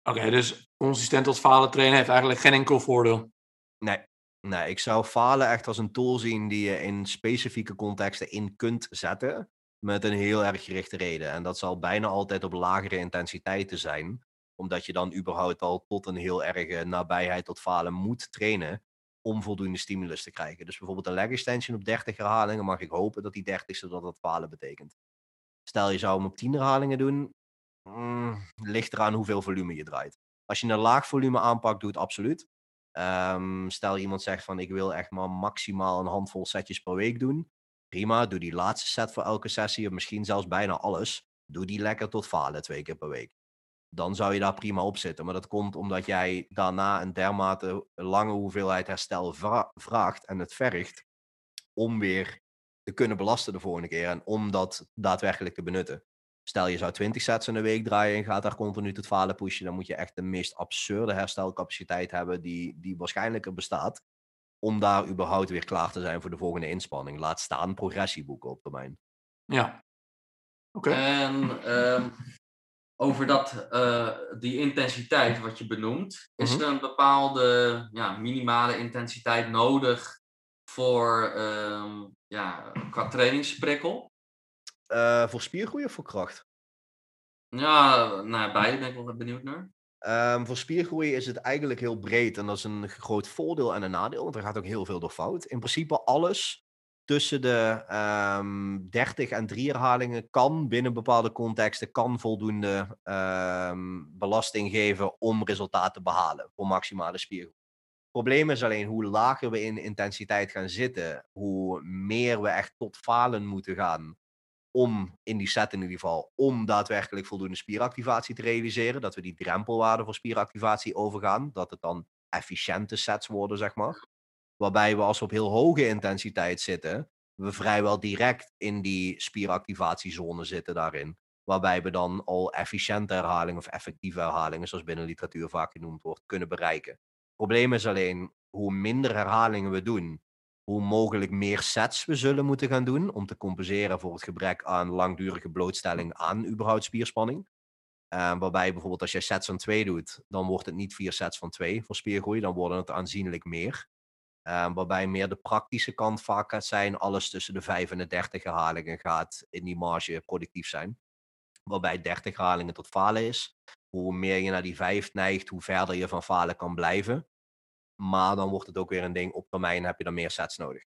Oké, dus consistent tot falen trainen heeft eigenlijk geen enkel voordeel. Nee, Nee, ik zou falen echt als een tool zien die je in specifieke contexten in kunt zetten. Met een heel erg gerichte reden. En dat zal bijna altijd op lagere intensiteiten zijn. Omdat je dan überhaupt al tot een heel erge nabijheid tot falen moet trainen. Om voldoende stimulus te krijgen. Dus bijvoorbeeld een leg extension op 30 herhalingen. Mag ik hopen dat die 30ste dat dat falen betekent. Stel je zou hem op 10 herhalingen doen. Mm, ligt eraan hoeveel volume je draait. Als je een laag volume aanpak doet, absoluut. Um, stel iemand zegt van ik wil echt maar maximaal een handvol setjes per week doen. Prima, doe die laatste set voor elke sessie, of misschien zelfs bijna alles. Doe die lekker tot falen twee keer per week. Dan zou je daar prima op zitten. Maar dat komt omdat jij daarna een dermate lange hoeveelheid herstel vraagt en het vergt om weer te kunnen belasten de volgende keer en om dat daadwerkelijk te benutten. Stel je zou 20 sets in een week draaien en gaat daar continu tot falen pushen, dan moet je echt de meest absurde herstelcapaciteit hebben die, die waarschijnlijk er bestaat. Om daar überhaupt weer klaar te zijn voor de volgende inspanning. Laat staan progressie boeken op termijn. Ja. Oké. En ehm, over dat, uh, die intensiteit wat je benoemt, is mhm. er een bepaalde ja, minimale intensiteit nodig voor um, ja, qua trainingsprikkel? Uh, voor spiergroei of voor kracht? Ja, nou, beide ben ik wel benieuwd naar. Um, voor spiergroei is het eigenlijk heel breed en dat is een groot voordeel en een nadeel, want er gaat ook heel veel door fout. In principe alles tussen de um, ehm, 30 en 3 herhalingen kan binnen bepaalde contexten kan voldoende um, belasting geven om resultaten te behalen voor maximale spiergroei. Het probleem is alleen hoe lager we in intensiteit gaan zitten, hoe meer we echt tot falen moeten gaan om in die set in ieder geval, om daadwerkelijk voldoende spieractivatie te realiseren. Dat we die drempelwaarde voor spieractivatie overgaan. Dat het dan efficiënte sets worden, zeg maar. Waarbij we als we op heel hoge intensiteit zitten, we vrijwel direct in die spieractivatiezone zitten daarin. Waarbij we dan al efficiënte herhalingen of effectieve herhalingen, zoals binnen literatuur vaak genoemd wordt, kunnen bereiken. Het probleem is alleen, hoe minder herhalingen we doen, hoe mogelijk meer sets we zullen moeten gaan doen om te compenseren voor het gebrek aan langdurige blootstelling aan überhaupt spierspanning. Uh, waarbij bijvoorbeeld als jij sets van 2 doet, dan wordt het niet vier sets van 2 voor spiergroei, dan worden het aanzienlijk meer. Uh, waarbij meer de praktische kant vaak gaat zijn, alles tussen de 5 en de 30 herhalingen gaat in die marge productief zijn. Waarbij 30 herhalingen tot falen is. Hoe meer je naar die 5 neigt, hoe verder je van falen kan blijven. Maar dan wordt het ook weer een ding, op termijn heb je dan meer sets nodig.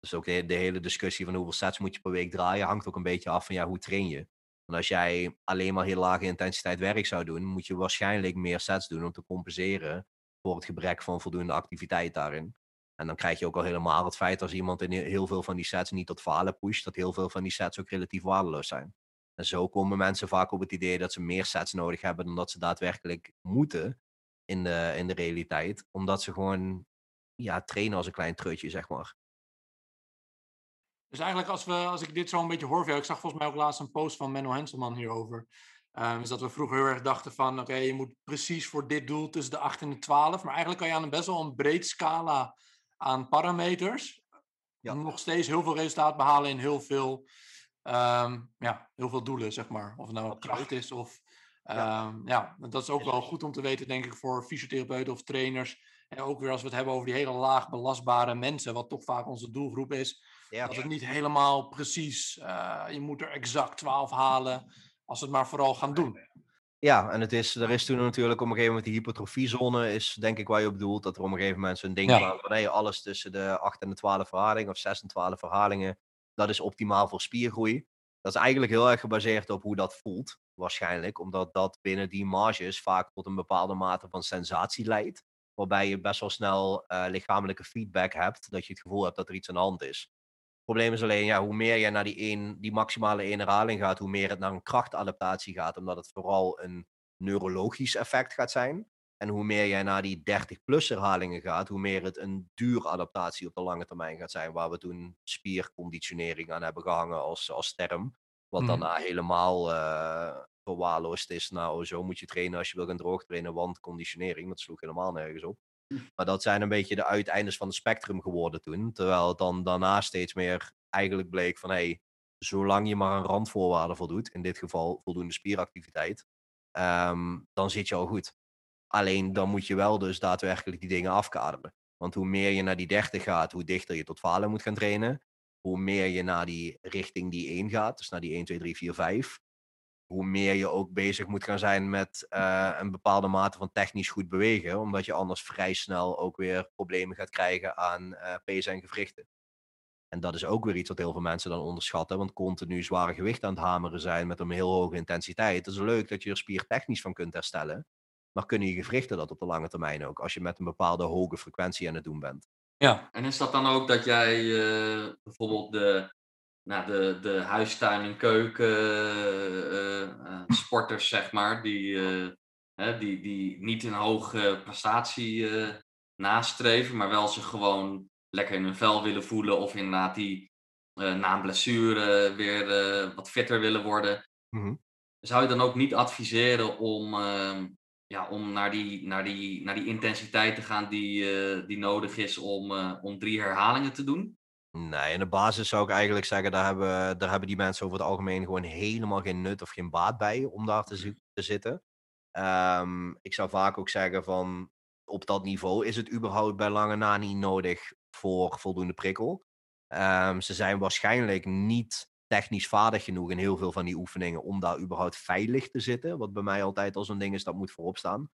Dus ook de, hele discussie van hoeveel sets moet je per week draaien, hangt ook een beetje af van ja, hoe train je. Want als jij alleen maar heel lage intensiteit werk zou doen, moet je waarschijnlijk meer sets doen om te compenseren voor het gebrek van voldoende activiteit daarin. En dan krijg je ook al helemaal het feit als iemand in heel veel van die sets niet tot falen pusht, dat heel veel van die sets ook relatief waardeloos zijn. En zo komen mensen vaak op het idee dat ze meer sets nodig hebben dan dat ze daadwerkelijk moeten in de, in de realiteit. Omdat ze gewoon ja, trainen als een klein treutje, zeg maar. Dus eigenlijk als, we, als ik dit zo een beetje hoor, ik zag volgens mij ook laatst een post van Menno Henselman hierover. Um, is dat we vroeger heel erg dachten van, oké, je moet precies voor dit doel tussen de 8 en de 12. Maar eigenlijk kan je aan een best wel een breed scala aan parameters ja. nog steeds heel veel resultaat behalen in heel veel, um, ja, heel veel doelen, zeg maar. Of het nou kracht is of ja. Um, ja, dat is ook wel goed om te weten, denk ik, voor fysiotherapeuten of trainers. En ook weer als we het hebben over die hele laag belastbare mensen, wat toch vaak onze doelgroep is. Ja. Dat het niet helemaal precies, uh, je moet er exact 12 halen, als we het maar vooral gaan doen. Ja, en het is, er is toen natuurlijk op een gegeven moment die hypertrofiezone, is denk ik waar je op bedoelt, dat er op een gegeven moment zo'n ding ja. van hey, alles tussen de 8 en de 12 verhalingen of 6 en 12 verhalingen, dat is optimaal voor spiergroei. Dat is eigenlijk heel erg gebaseerd op hoe dat voelt waarschijnlijk, omdat dat binnen die marges vaak tot een bepaalde mate van sensatie leidt. Waarbij je best wel snel uh, lichamelijke feedback hebt, dat je het gevoel hebt dat er iets aan de hand is. Het probleem is alleen, ja, hoe meer je naar die, een, die maximale één herhaling gaat, hoe meer het naar een krachtadaptatie gaat, omdat het vooral een neurologisch effect gaat zijn. En hoe meer jij naar die 30-plus herhalingen gaat, hoe meer het een duuradaptatie op de lange termijn gaat zijn, waar we toen spierconditionering aan hebben gehangen als, als term. Wat dan mm. helemaal uh, verwaarloosd is. Nou, zo moet je trainen als je wil gaan droogtrainen, want conditionering, dat sloeg helemaal nergens op. Hm. Maar dat zijn een beetje de uiteindes van het spectrum geworden toen. Terwijl het dan daarna steeds meer eigenlijk bleek van hé, hey, zolang je maar een randvoorwaarde voldoet, in dit geval voldoende spieractiviteit, um, dan zit je al goed. Alleen dan moet je wel dus daadwerkelijk die dingen afkaderen. Want hoe meer je naar die 30 gaat, hoe dichter je tot falen moet gaan trainen. Hoe meer je naar die richting die 1 gaat, dus naar die 1, 2, 3, 4, 5. Hoe meer je ook bezig moet gaan zijn met uh, een bepaalde mate van technisch goed bewegen. Omdat je anders vrij snel ook weer problemen gaat krijgen aan uh, pezen en gewrichten. En dat is ook weer iets wat heel veel mensen dan onderschatten. Want continu zware gewicht aan het hameren zijn met een heel hoge intensiteit. Het is leuk dat je er spiertechnisch van kunt herstellen. Maar kunnen je gewrichten dat op de lange termijn ook? Als je met een bepaalde hoge frequentie aan het doen bent. Ja. En is dat dan ook dat jij uh, bijvoorbeeld de, nou, de, de huistuin- en keuken uh, uh, sporters, zeg maar, die, die, die niet een hoge prestatie nastreven, maar wel zich gewoon lekker in hun vel willen voelen of inderdaad die na een blessure weer wat fitter willen worden. Mm Zou je dan ook niet adviseren om ehm, ja, om naar die, naar, die, naar die intensiteit te gaan die, uh, die nodig is om, uh, om drie herhalingen te doen? Nee, in de basis zou ik eigenlijk zeggen, daar hebben, daar hebben die mensen over het algemeen gewoon helemaal geen nut of geen baat bij om daar te, te zitten. Um, ik zou vaak ook zeggen van, op dat niveau is het überhaupt bij lange na niet nodig voor voldoende prikkel. Um, ze zijn waarschijnlijk niet technisch vaardig genoeg in heel veel van die oefeningen om daar überhaupt veilig te zitten. Wat bij mij altijd al zo'n ding is, dat moet voorop staan.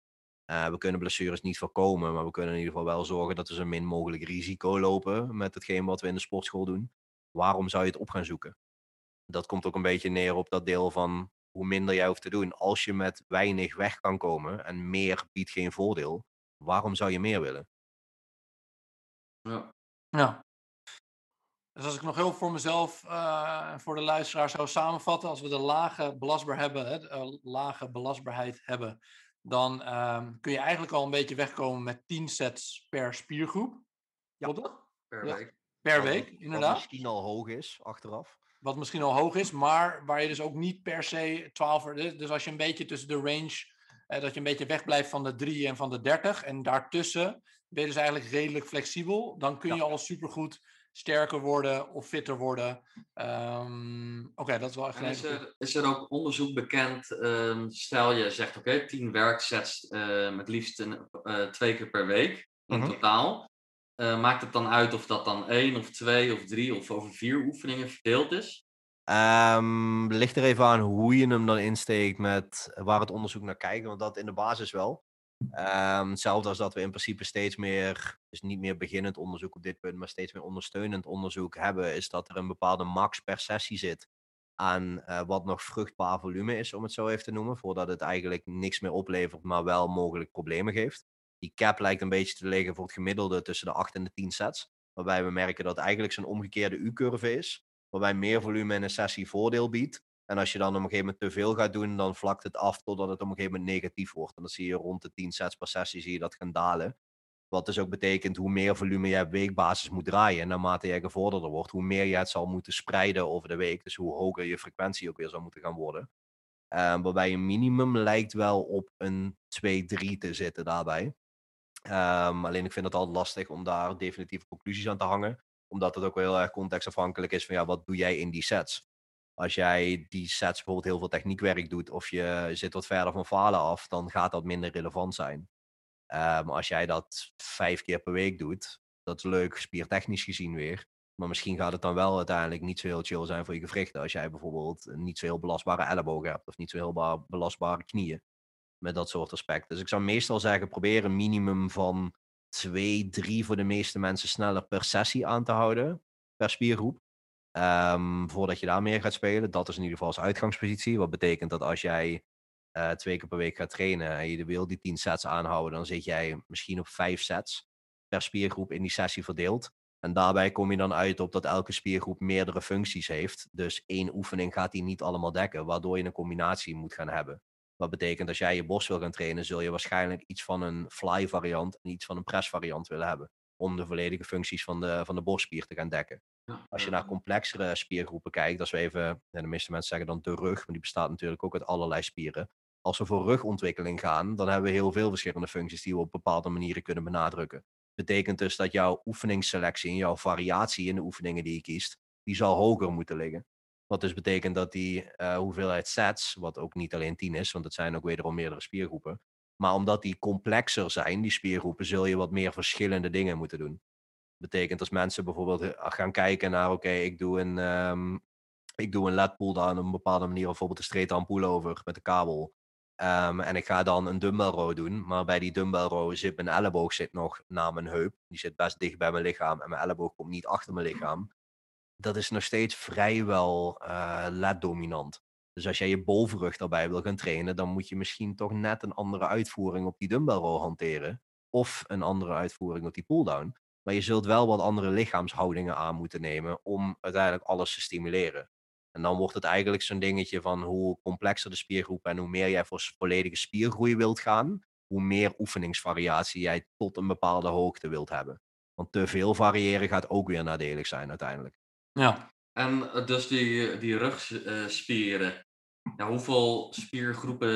Uh, we kunnen blessures niet voorkomen, maar we kunnen in ieder geval wel zorgen dat we zo min mogelijk risico lopen met hetgeen wat we in de sportschool doen. Waarom zou je het op gaan zoeken? Dat komt ook een beetje neer op dat deel van hoe minder jij hoeft te doen. Als je met weinig weg kan komen en meer biedt geen voordeel, waarom zou je meer willen? Ja. Ja. Dus als ik nog heel voor mezelf uh, en voor de luisteraar zou samenvatten, als we de lage, belastbaar hebben, hè, uh, lage belastbaarheid hebben, dan um, kun je eigenlijk al een beetje wegkomen met 10 sets per spiergroep. Ja, per ja. week. Per wat, week, inderdaad. Wat misschien al hoog is, achteraf. Wat misschien al hoog is, maar waar je dus ook niet per se 12... Dus als je een beetje tussen de range, eh, dat je een beetje wegblijft van de 3 en van de 30, en daartussen ben je dus eigenlijk redelijk flexibel, dan kun je ja. al supergoed sterker worden of fitter worden. Um, oké, okay, dat is wel echt... is, er, is er ook onderzoek bekend, um, stel je zegt oké, okay, tien werksets uh, met liefst een, uh, twee keer per week in uh-huh. totaal. Uh, maakt het dan uit of dat dan één of twee of drie of over vier oefeningen verdeeld is? Um, ligt er even aan hoe je hem dan insteekt met waar het onderzoek naar kijkt, want dat in de basis wel. Um, hetzelfde als dat we in principe steeds meer, dus niet meer beginnend onderzoek op dit punt, maar steeds meer ondersteunend onderzoek hebben, is dat er een bepaalde max per sessie zit aan uh, wat nog vruchtbaar volume is, om het zo even te noemen, voordat het eigenlijk niks meer oplevert, maar wel mogelijk problemen geeft. Die cap lijkt een beetje te liggen voor het gemiddelde tussen de 8 en de 10 sets, waarbij we merken dat eigenlijk zo'n omgekeerde U-curve is, waarbij meer volume in een sessie voordeel biedt, en als je dan op een gegeven moment te veel gaat doen, dan vlakt het af totdat het op een gegeven moment negatief wordt. En dan zie je rond de 10 sets per sessie zie je dat gaan dalen. Wat dus ook betekent hoe meer volume je op weekbasis moet draaien. En naarmate jij gevorderder wordt, hoe meer je het zal moeten spreiden over de week. Dus hoe hoger je frequentie ook weer zal moeten gaan worden. Uh, waarbij een minimum lijkt wel op een 2-3 te zitten daarbij. Um, alleen ik vind het altijd lastig om daar definitieve conclusies aan te hangen. Omdat het ook wel heel erg contextafhankelijk is van ja, wat doe jij in die sets? Als jij die sets bijvoorbeeld heel veel techniekwerk doet of je zit wat verder van falen af, dan gaat dat minder relevant zijn. Um, als jij dat vijf keer per week doet, dat is leuk, spiertechnisch gezien weer. Maar misschien gaat het dan wel uiteindelijk niet zo heel chill zijn voor je gewrichten. Als jij bijvoorbeeld niet zo heel belastbare ellebogen hebt of niet zo heel belastbare knieën. Met dat soort aspecten. Dus ik zou meestal zeggen, probeer een minimum van 2, 3 voor de meeste mensen sneller per sessie aan te houden. Per spiergroep. Um, voordat je daar meer gaat spelen. Dat is in ieder geval als uitgangspositie. Wat betekent dat als jij uh, twee keer per week gaat trainen en je wil die 10 sets aanhouden, dan zit jij misschien op 5 sets per spiergroep in die sessie verdeeld. En daarbij kom je dan uit op dat elke spiergroep meerdere functies heeft. Dus één oefening gaat die niet allemaal dekken, waardoor je een combinatie moet gaan hebben. Wat betekent als jij je borst wil gaan trainen, zul je waarschijnlijk iets van een fly variant en iets van een press variant willen hebben. Om de volledige functies van de, van de borstspier te gaan dekken. Als je naar complexere spiergroepen kijkt, als we even, de meeste mensen zeggen dan de rug, maar die bestaat natuurlijk ook uit allerlei spieren. Als we voor rugontwikkeling gaan, dan hebben we heel veel verschillende functies die we op bepaalde manieren kunnen benadrukken. Betekent dus dat jouw oefeningsselectie en jouw variatie in de oefeningen die je kiest, die zal hoger moeten liggen. Wat dus betekent dat die uh, hoeveelheid sets, wat ook niet alleen 10 is, want het zijn ook wederom meerdere spiergroepen, Maar omdat die complexer zijn, die spiergroepen, zul je wat meer verschillende dingen moeten doen. Betekent als mensen bijvoorbeeld eh, gaan kijken naar, oké, ik doe een, ehm, ik doe een LED pull down op een bepaalde manier, bijvoorbeeld een straight arm pullover met de kabel. Ehm, en ik ga dan een dumbbell row doen, maar bij die dumbbell row zit mijn elleboog zit nog na mijn heup. Die zit best dicht bij mijn lichaam en mijn elleboog komt niet achter mijn lichaam. Dat is nog steeds vrijwel uh, LED-dominant. Dus als jij je bovenrug daarbij wil gaan trainen, dan moet je misschien toch net een andere uitvoering op die dumbbell row hanteren. Of een andere uitvoering op die pull-down. Maar je zult wel wat andere lichaamshoudingen aan moeten nemen om uiteindelijk alles te stimuleren. En dan wordt het eigenlijk zo'n dingetje van hoe complexer de spiergroep en hoe meer jij voor volledige spiergroei wilt gaan, hoe meer oefeningsvariatie jij tot een bepaalde hoogte wilt hebben. Want te veel variëren gaat ook weer nadelig zijn uiteindelijk. Ja. En eh, dus die, die rugspieren, ja, hoeveel spiergroepen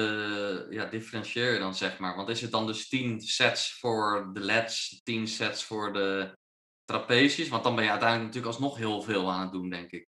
ja, differentieer je dan, zeg maar? Want is het dan dus 10 sets voor de leds, 10 sets voor de trapezius? Want dan ben je uiteindelijk natuurlijk alsnog heel veel aan het doen, denk ik.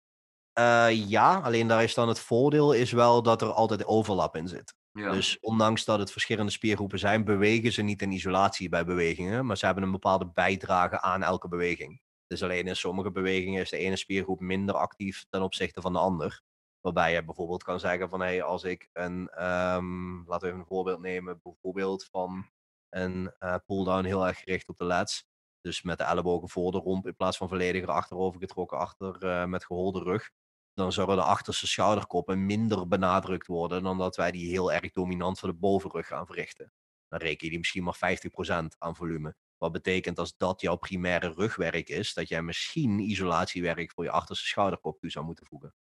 Uh, ja, alleen daar is dan het voordeel is wel dat er altijd overlap in zit. Ja. Dus ondanks dat het verschillende spiergroepen zijn, bewegen ze niet in isolatie bij bewegingen, maar ze hebben een bepaalde bijdrage aan elke beweging. Dus alleen in sommige bewegingen is de ene spiergroep minder actief ten opzichte van de ander. Waarbij je bijvoorbeeld kan zeggen van hé, hey, als ik een, um, laten we even een voorbeeld nemen, bijvoorbeeld van een uh, pull-down heel erg gericht op de lats. Dus met de ellebogen voor de romp in plaats van volledig achterover getrokken achter uh, met geholde rug. Dan zullen de achterste schouderkoppen minder benadrukt worden dan dat wij die heel erg dominant voor de bovenrug gaan verrichten. Dan reken je die misschien maar 50% aan volume. Wat betekent als dat jouw primaire rugwerk is, dat jij misschien isolatiewerk voor je achterste schouderkop toe zou moeten voegen.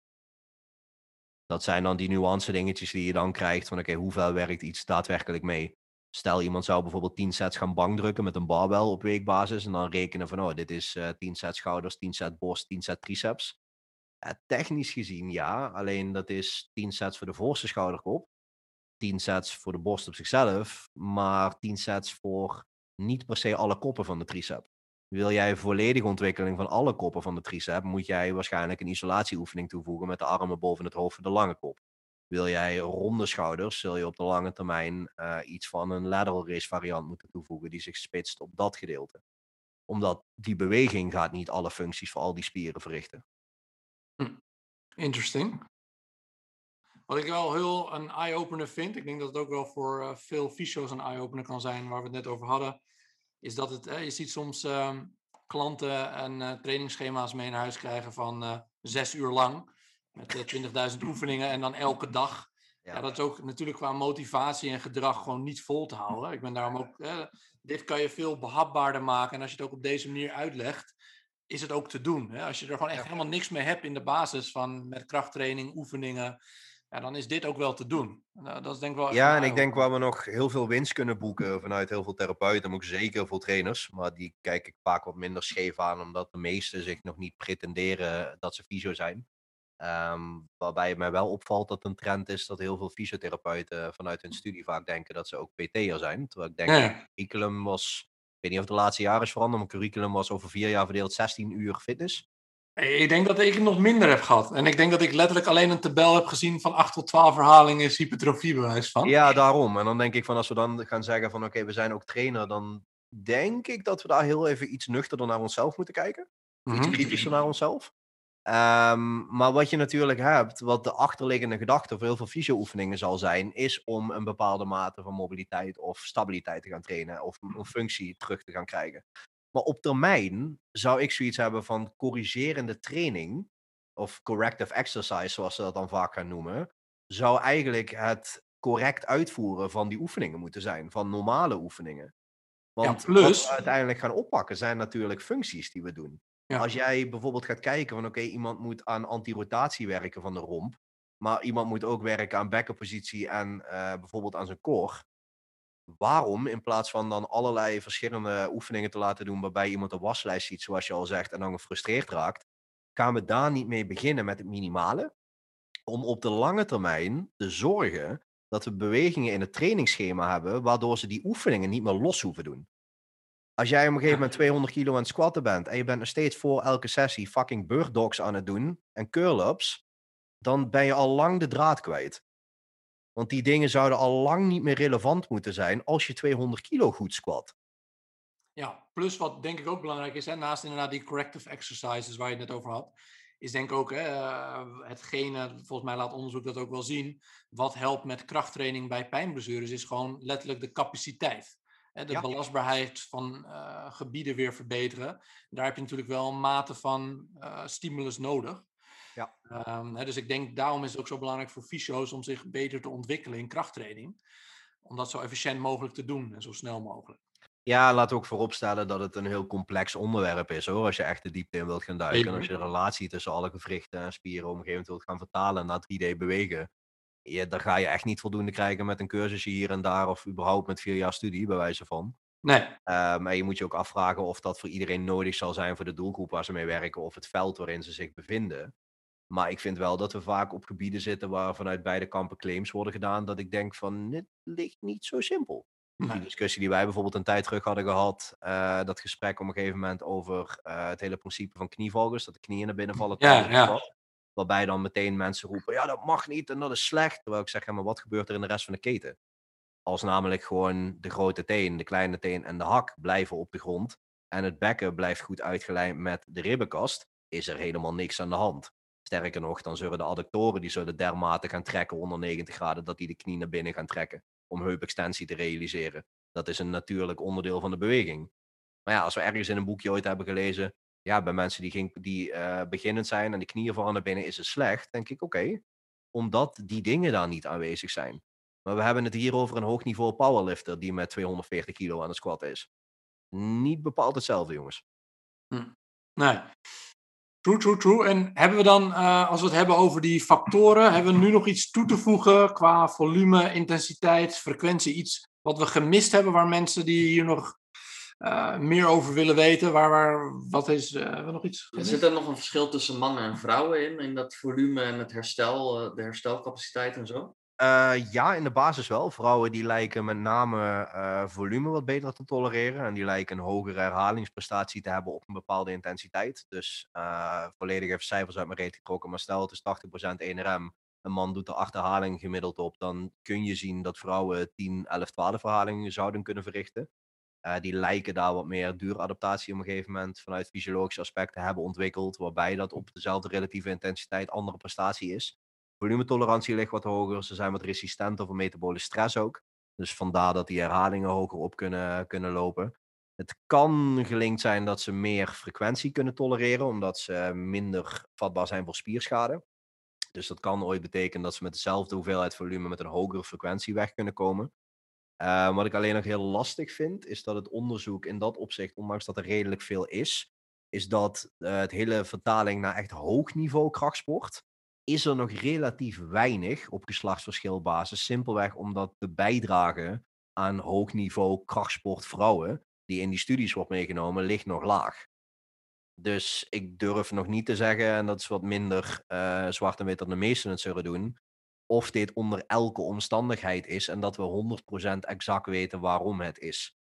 Dat zijn dan die nuance dingetjes die je dan krijgt van oké, hoeveel werkt iets daadwerkelijk mee? Stel iemand zou bijvoorbeeld 10 sets gaan bankdrukken met een barbell op weekbasis en dan rekenen van oh, dit is uh, 10 set schouders, 10 set borst, 10 set triceps. Uh, technisch gezien ja, alleen dat is 10 sets voor de voorste schouderkop, 10 sets voor de borst op zichzelf, maar 10 sets voor niet per se alle koppen van de tricep. Wil jij volledige ontwikkeling van alle koppen van de tricep, moet jij waarschijnlijk een isolatieoefening toevoegen met de armen boven het hoofd voor de lange kop. Wil jij ronde schouders, zul je op de lange termijn uh, iets van een lateral raise variant moeten toevoegen die zich spitst op dat gedeelte. Omdat die beweging gaat niet alle functies voor al die spieren verrichten. Hm. Interesting. Wat ik wel heel een eye-opener vind, ik denk dat het ook wel voor uh, veel fysio's een eye-opener kan zijn, waar we het net over hadden, is dat het, je ziet soms uh, klanten en uh, trainingsschema's mee naar huis krijgen van uh, zes uur lang. Met 20.000 <clears throat> oefeningen en dan elke dag. Ja. ja. dat is ook natuurlijk qua motivatie en gedrag gewoon niet vol te <laughs> houden. Ik ben daarom ook, dit kan je veel behapbaarder maken. En als je het ook op deze manier uitlegt, is het ook te doen. Hè? Als je er gewoon echt helemaal niks mee hebt in de basis van met krachttraining, oefeningen ja, dan is dit ook wel te doen. Nou, dat is denk ik wel ja, en ik denk waar we nog heel veel winst kunnen boeken vanuit heel veel therapeuten, maar ook zeker veel trainers. Maar die kijk ik vaak wat minder scheef aan, omdat de meesten zich nog niet pretenderen dat ze fysio zijn. Um, waarbij het mij wel opvalt dat een trend is dat heel veel fysiotherapeuten vanuit hun studie vaak denken dat ze ook PT'er zijn. Terwijl ik denk, ja. het curriculum was, ik weet niet of het de laatste jaren is veranderd, maar curriculum was over vier jaar verdeeld 16 uur fitness. Ik denk dat ik het nog minder heb gehad. En ik denk dat ik letterlijk alleen een tabel heb gezien van 8 tot 12 herhalingen is hypertrofiebewijs van. Ja, daarom. En dan denk ik van als we dan gaan zeggen van oké, we zijn ook trainer, dan denk ik dat we daar heel even iets nuchterder naar onszelf moeten kijken. Iets mm -hmm. kritischer naar onszelf. Um, maar wat je natuurlijk hebt, wat de achterliggende gedachte voor heel veel fysio-oefeningen zal zijn, is om een bepaalde mate van mobiliteit of stabiliteit te gaan trainen of een functie terug te gaan krijgen. Maar op termijn zou ik zoiets hebben van corrigerende training, of corrective exercise, zoals ze dat dan vaak gaan noemen, zou eigenlijk het correct uitvoeren van die oefeningen moeten zijn, van normale oefeningen. Want ja, plus... wat we uiteindelijk gaan oppakken zijn natuurlijk functies die we doen. Ja. Als jij bijvoorbeeld gaat kijken van oké, okay, iemand moet aan antirotatie werken van de romp, maar iemand moet ook werken aan bekkenpositie en uh, bijvoorbeeld aan zijn core waarom in plaats van dan allerlei verschillende oefeningen te laten doen waarbij iemand een waslijst ziet, zoals je al zegt, en dan gefrustreerd raakt, gaan we daar niet mee beginnen met het minimale, om op de lange termijn te zorgen dat we bewegingen in het trainingsschema hebben, waardoor ze die oefeningen niet meer los hoeven doen. Als jij op een gegeven moment <laughs> 200 kilo aan het squatten bent en je bent nog steeds voor elke sessie fucking bird dogs aan het doen en curl-ups, dan ben je al lang de draad kwijt. Want die dingen zouden al lang niet meer relevant moeten zijn als je 200 kilo goed squat. Ja, plus wat denk ik ook belangrijk is, hè, naast inderdaad die corrective exercises waar je het net over had, is denk ik ook hè, eh, hetgene, volgens mij laat onderzoek dat ook wel zien, wat helpt met krachttraining bij pijnblessures, is gewoon letterlijk de capaciteit. Hè, de Ja. belastbaarheid van eh, gebieden weer verbeteren. Daar heb je natuurlijk wel een mate van eh, stimulus nodig. Ja. Ehm, hè, dus ik denk daarom is het ook zo belangrijk voor fysio's om zich beter te ontwikkelen in krachttraining. Om dat zo efficiënt mogelijk te doen en zo snel mogelijk. Ja, laten we ook vooropstellen dat het een heel complex onderwerp is hoor. Als je echt de diepte in wilt gaan duiken. En als je de relatie tussen alle gewrichten en spieren op een gegeven moment wilt gaan vertalen naar 3D bewegen. Ja, dan ga je echt niet voldoende krijgen met een cursusje hier en daar. Of überhaupt met vier jaar studie, bij wijze van. Nee, maar je moet je ook afvragen of dat voor iedereen nodig zal zijn voor de doelgroep waar ze mee werken. Of het veld waarin ze zich bevinden. Maar ik vind wel dat we vaak op gebieden zitten waar vanuit beide kampen claims worden gedaan. Dat ik denk van, dit ligt niet zo simpel. Die nee. discussie die wij bijvoorbeeld een tijd terug hadden gehad, eh, dat gesprek op een gegeven moment over eh, het hele principe van knievalgus, dat de knieën naar binnen vallen. Ja, ja. squat. Waarbij dan meteen mensen roepen, ja dat mag niet en dat is slecht. Terwijl ik zeg, ja, maar wat gebeurt er in de rest van de keten? Als namelijk gewoon de grote teen, de kleine teen en de hak blijven op de grond en het bekken blijft goed uitgelijnd met de ribbenkast, is er helemaal niks aan de hand. Sterker nog, dan zullen de adductoren die zullen dermate gaan trekken onder 90 graden dat die de knie naar binnen gaan trekken om heupextensie te realiseren. Dat is een natuurlijk onderdeel van de beweging. Maar ja, als we ergens in een boekje ooit hebben gelezen, ja, bij mensen die, die eh, beginnend zijn en de knieën vallen naar binnen is het slecht, denk ik oké, omdat die dingen daar niet aanwezig zijn. Maar we hebben het hier over een hoogniveau powerlifter die met 240 kilo aan het squat is. Niet bepaald hetzelfde, jongens. Nee. True, true, true. En hebben we dan, eh, als we het hebben over die factoren, hebben we nu nog iets toe te voegen qua volume, intensiteit, frequentie? Iets wat we gemist hebben, waar mensen die hier nog eh, meer over willen weten, waar, waar wat is, we nog iets gemist? Zit er nog een verschil tussen mannen en vrouwen in, in dat volume en het herstel, de herstelcapaciteit en zo? Eh, ja, in de basis wel. Vrouwen die lijken met name eh, volume wat beter te tolereren. En die lijken een hogere herhalingsprestatie te hebben op een bepaalde intensiteit. Dus eh, volledig even cijfers uit mijn reet getrokken. Maar stel het is 80% 1RM. Een man doet er 8 herhalingen gemiddeld op. Dan kun je zien dat vrouwen 10, 11, 12 herhalingen zouden kunnen verrichten. Die lijken daar wat meer duuradaptatie op een gegeven moment vanuit fysiologische aspecten hebben ontwikkeld. Waarbij dat op dezelfde relatieve intensiteit andere prestatie is. Volumetolerantie ligt wat hoger. Ze zijn wat resistenter voor metabole stress ook. Dus vandaar dat die herhalingen hoger op kunnen, kunnen lopen. Het kan gelinkt zijn dat ze meer frequentie kunnen tolereren, omdat ze minder vatbaar zijn voor spierschade. Dus dat kan ooit betekenen dat ze met dezelfde hoeveelheid volume met een hogere frequentie weg kunnen komen. Uh, wat ik alleen nog heel lastig vind, is dat het onderzoek in dat opzicht, ondanks dat er redelijk veel is, is dat uh, het hele vertaling naar echt hoog niveau krachtsport, is er nog relatief weinig op geslachtsverschilbasis. Simpelweg omdat de bijdrage aan hoog niveau krachtsport vrouwen, die in die studies wordt meegenomen, ligt nog laag. Dus ik durf nog niet te zeggen, en dat is wat minder uh, zwart en wit dan de meesten het zullen doen, of dit onder elke omstandigheid is en dat we 100% exact weten waarom het is.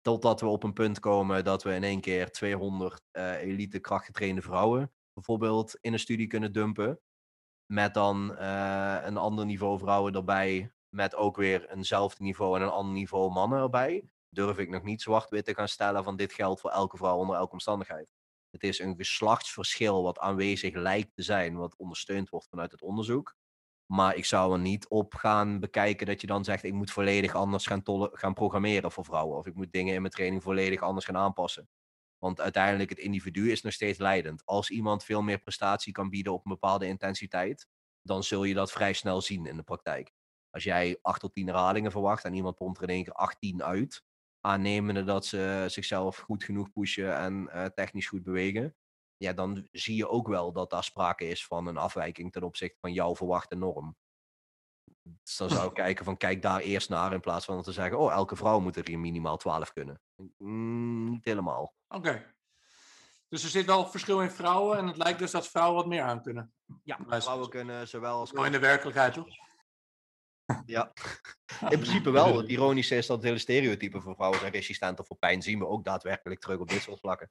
Totdat we op een punt komen dat we in één keer 200 uh, elite krachtgetrainde vrouwen bijvoorbeeld in een studie kunnen dumpen. Met dan uh, een ander niveau vrouwen erbij. Met ook weer eenzelfde niveau en een ander niveau mannen erbij. Durf ik nog niet zwart-wit te gaan stellen van dit geldt voor elke vrouw onder elke omstandigheid. Het is een geslachtsverschil wat aanwezig lijkt te zijn, wat ondersteund wordt vanuit het onderzoek. Maar ik zou er niet op gaan bekijken dat je dan zegt: ik moet volledig anders gaan, gaan programmeren voor vrouwen. Of ik moet dingen in mijn training volledig anders gaan aanpassen. Want uiteindelijk, het individu is nog steeds leidend. Als iemand veel meer prestatie kan bieden op een bepaalde intensiteit, dan zul je dat vrij snel zien in de praktijk. Als jij 8 tot 10 herhalingen verwacht en iemand pompt er in één keer 18 uit, aannemende dat ze zichzelf goed genoeg pushen en uh, technisch goed bewegen, ja, dan zie je ook wel dat daar sprake is van een afwijking ten opzichte van jouw verwachte norm. Dus dan zou ik <laughs> kijken van kijk daar eerst naar in plaats van te zeggen, oh elke vrouw moet er hier minimaal 12 kunnen. Mm, niet helemaal. Oké. Okay. Dus er zit wel verschil in vrouwen en het lijkt dus dat vrouwen wat meer aan kunnen. Ja, vrouwen kunnen zowel als... in de werkelijkheid toch? Ja, <laughs> in principe wel. Het ironische is dat het hele stereotype voor vrouwen zijn resistenter voor pijn zien we ook daadwerkelijk terug op dit soort vlakken.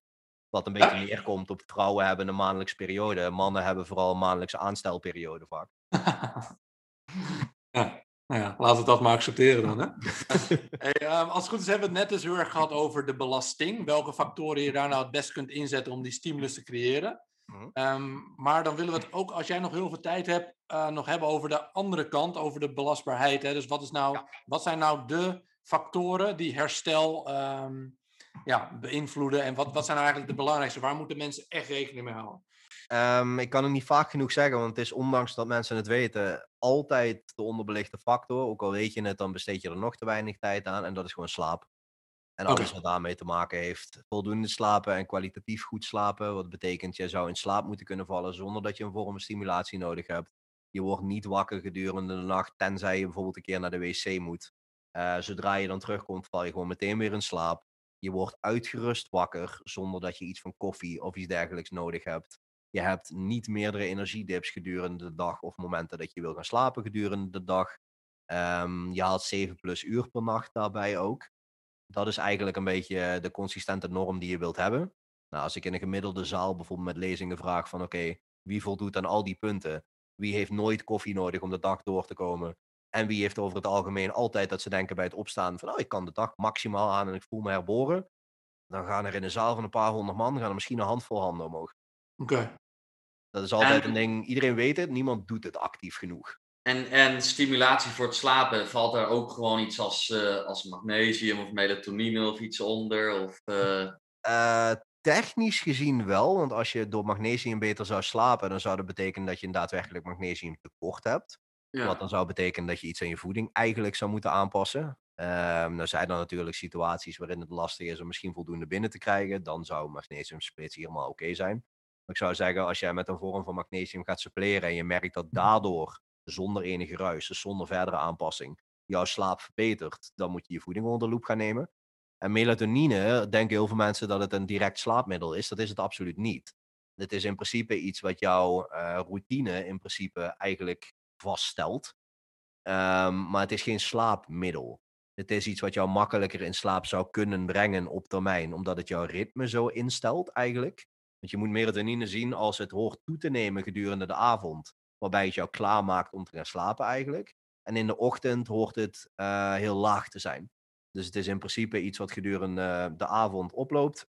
Wat een beetje neerkomt op vrouwen hebben een maandelijkse periode. Mannen hebben vooral een maandelijkse aanstelperiode vaak. <laughs> ja. Nou ja, laten we dat maar accepteren dan. Hè? <laughs> hey, ehm, als het goed is hebben we het net dus heel erg gehad over de belasting. Welke factoren je daar nou het best kunt inzetten om die stimulus te creëren. Mhm. Ehm, maar dan willen we het ook, als jij nog heel veel tijd hebt, eh, nog hebben over de andere kant, over de belastbaarheid. Hè? Dus wat, is nou, wat zijn nou de factoren die herstel ehm, ja, beïnvloeden? En wat, wat zijn nou eigenlijk de belangrijkste? Waar moeten mensen echt rekening mee houden? Ehm, ik kan het niet vaak genoeg zeggen, want het is ondanks dat mensen het weten, altijd de onderbelichte factor. Ook al weet je het, dan besteed je er nog te weinig tijd aan. En dat is gewoon slaap. En alles wat daarmee te maken heeft. Voldoende slapen en kwalitatief goed slapen. Wat betekent, je zou in slaap moeten kunnen vallen zonder dat je een vorm van stimulatie nodig hebt. Je wordt niet wakker gedurende de nacht, tenzij je bijvoorbeeld een keer naar de wc moet. Eh, zodra je dan terugkomt, val je gewoon meteen weer in slaap. Je wordt uitgerust wakker zonder dat je iets van koffie of iets dergelijks nodig hebt. Je hebt niet meerdere energiedips gedurende de dag of momenten dat je wil gaan slapen gedurende de dag. Ehm, je haalt 7 plus uur per nacht daarbij ook. Dat is eigenlijk een beetje de consistente norm die je wilt hebben. Nou, als ik in een gemiddelde zaal bijvoorbeeld met lezingen vraag van oké, wie voldoet aan al die punten? Wie heeft nooit koffie nodig om de dag door te komen? En wie heeft over het algemeen altijd dat ze denken bij het opstaan van oh, ik kan de dag maximaal aan en ik voel me herboren. Dan gaan er in een zaal van een paar honderd man gaan er misschien een handvol handen omhoog. Oké. Dat is altijd En- een ding, iedereen weet het, niemand doet het actief genoeg. En, en stimulatie voor het slapen, valt daar ook gewoon iets als, eh, als magnesium of melatonine of iets onder? Of, eh, Eh, technisch gezien wel, want als je door magnesium beter zou slapen, dan zou dat betekenen dat je een daadwerkelijk magnesium tekort hebt. ja. Wat dan zou betekenen dat je iets aan je voeding eigenlijk zou moeten aanpassen. Ehm er zijn er natuurlijk situaties waarin het lastig is om misschien voldoende binnen te krijgen. Dan zou magnesium splits helemaal oké zijn. Ik zou zeggen, als jij met een vorm van magnesium gaat suppleren en je merkt dat daardoor, zonder enige ruis, dus zonder verdere aanpassing, jouw slaap verbetert, dan moet je je voeding onder de loep gaan nemen. En melatonine, denken heel veel mensen dat het een direct slaapmiddel is. Dat is het absoluut niet. Het is in principe iets wat jouw eh, routine in principe eigenlijk vaststelt. Ehm, maar het is geen slaapmiddel. Het is iets wat jou makkelijker in slaap zou kunnen brengen op termijn, omdat het jouw ritme zo instelt eigenlijk. Want je moet melatonine zien als het hoort toe te nemen gedurende de avond, waarbij het jou klaarmaakt om te gaan slapen eigenlijk. En in de ochtend hoort het eh, heel laag te zijn. Dus het is in principe iets wat gedurende de avond oploopt.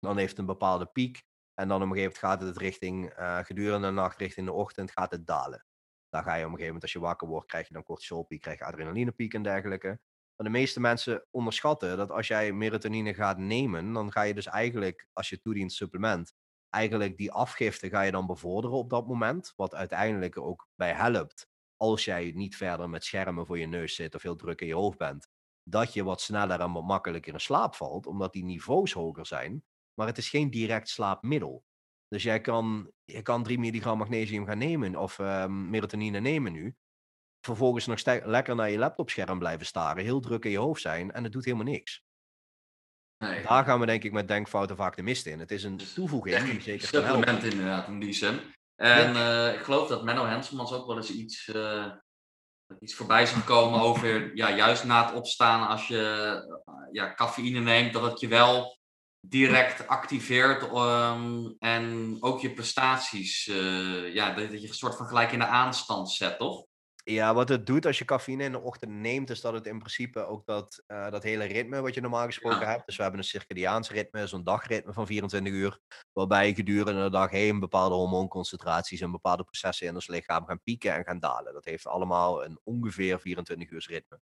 Dan heeft het een bepaalde piek. En dan op een gegeven moment gaat het richting, eh, gedurende de nacht richting de ochtend, gaat het dalen. Dan ga je op een gegeven moment, als je wakker wordt, krijg je dan cortisolpiek, krijg je adrenalinepiek en dergelijke. Maar de meeste mensen onderschatten dat als jij melatonine gaat nemen, dan ga je dus eigenlijk, als je toedient supplement, eigenlijk die afgifte ga je dan bevorderen op dat moment. Wat uiteindelijk er ook bij helpt, als jij niet verder met schermen voor je neus zit of heel druk in je hoofd bent, dat je wat sneller en wat makkelijker in slaap valt, omdat die niveaus hoger zijn. Maar het is geen direct slaapmiddel. Dus jij kan, je kan 3 milligram magnesium gaan nemen of ehm, melatonine nemen nu. Vervolgens nog lekker naar je laptopscherm blijven staren, heel druk in je hoofd zijn en het doet helemaal niks. nee. Daar gaan we denk ik met denkfouten vaak de mist in. Het is een Dus toevoeging die zeker <laughs> supplement inderdaad, in die zin. En eh, ik geloof dat Menno Henselmans ook wel eens iets, eh, iets voorbij zag komen <laughs> over, ja, juist na het opstaan, als je eh, ja, cafeïne neemt, dat het je wel direct activeert ehm, en ook je prestaties, ja, dat je een soort van gelijk in de aanstand zet, toch? Ja, wat het doet als je cafeïne in de ochtend neemt, is dat het in principe ook dat, eh, dat hele ritme wat je normaal gesproken Ja. hebt. Dus we hebben een circadiaans ritme, zo'n dagritme van 24 uur, waarbij je gedurende de dag heen bepaalde hormoonconcentraties en bepaalde processen in ons lichaam gaan pieken en gaan dalen. Dat heeft allemaal een ongeveer 24 uur ritme.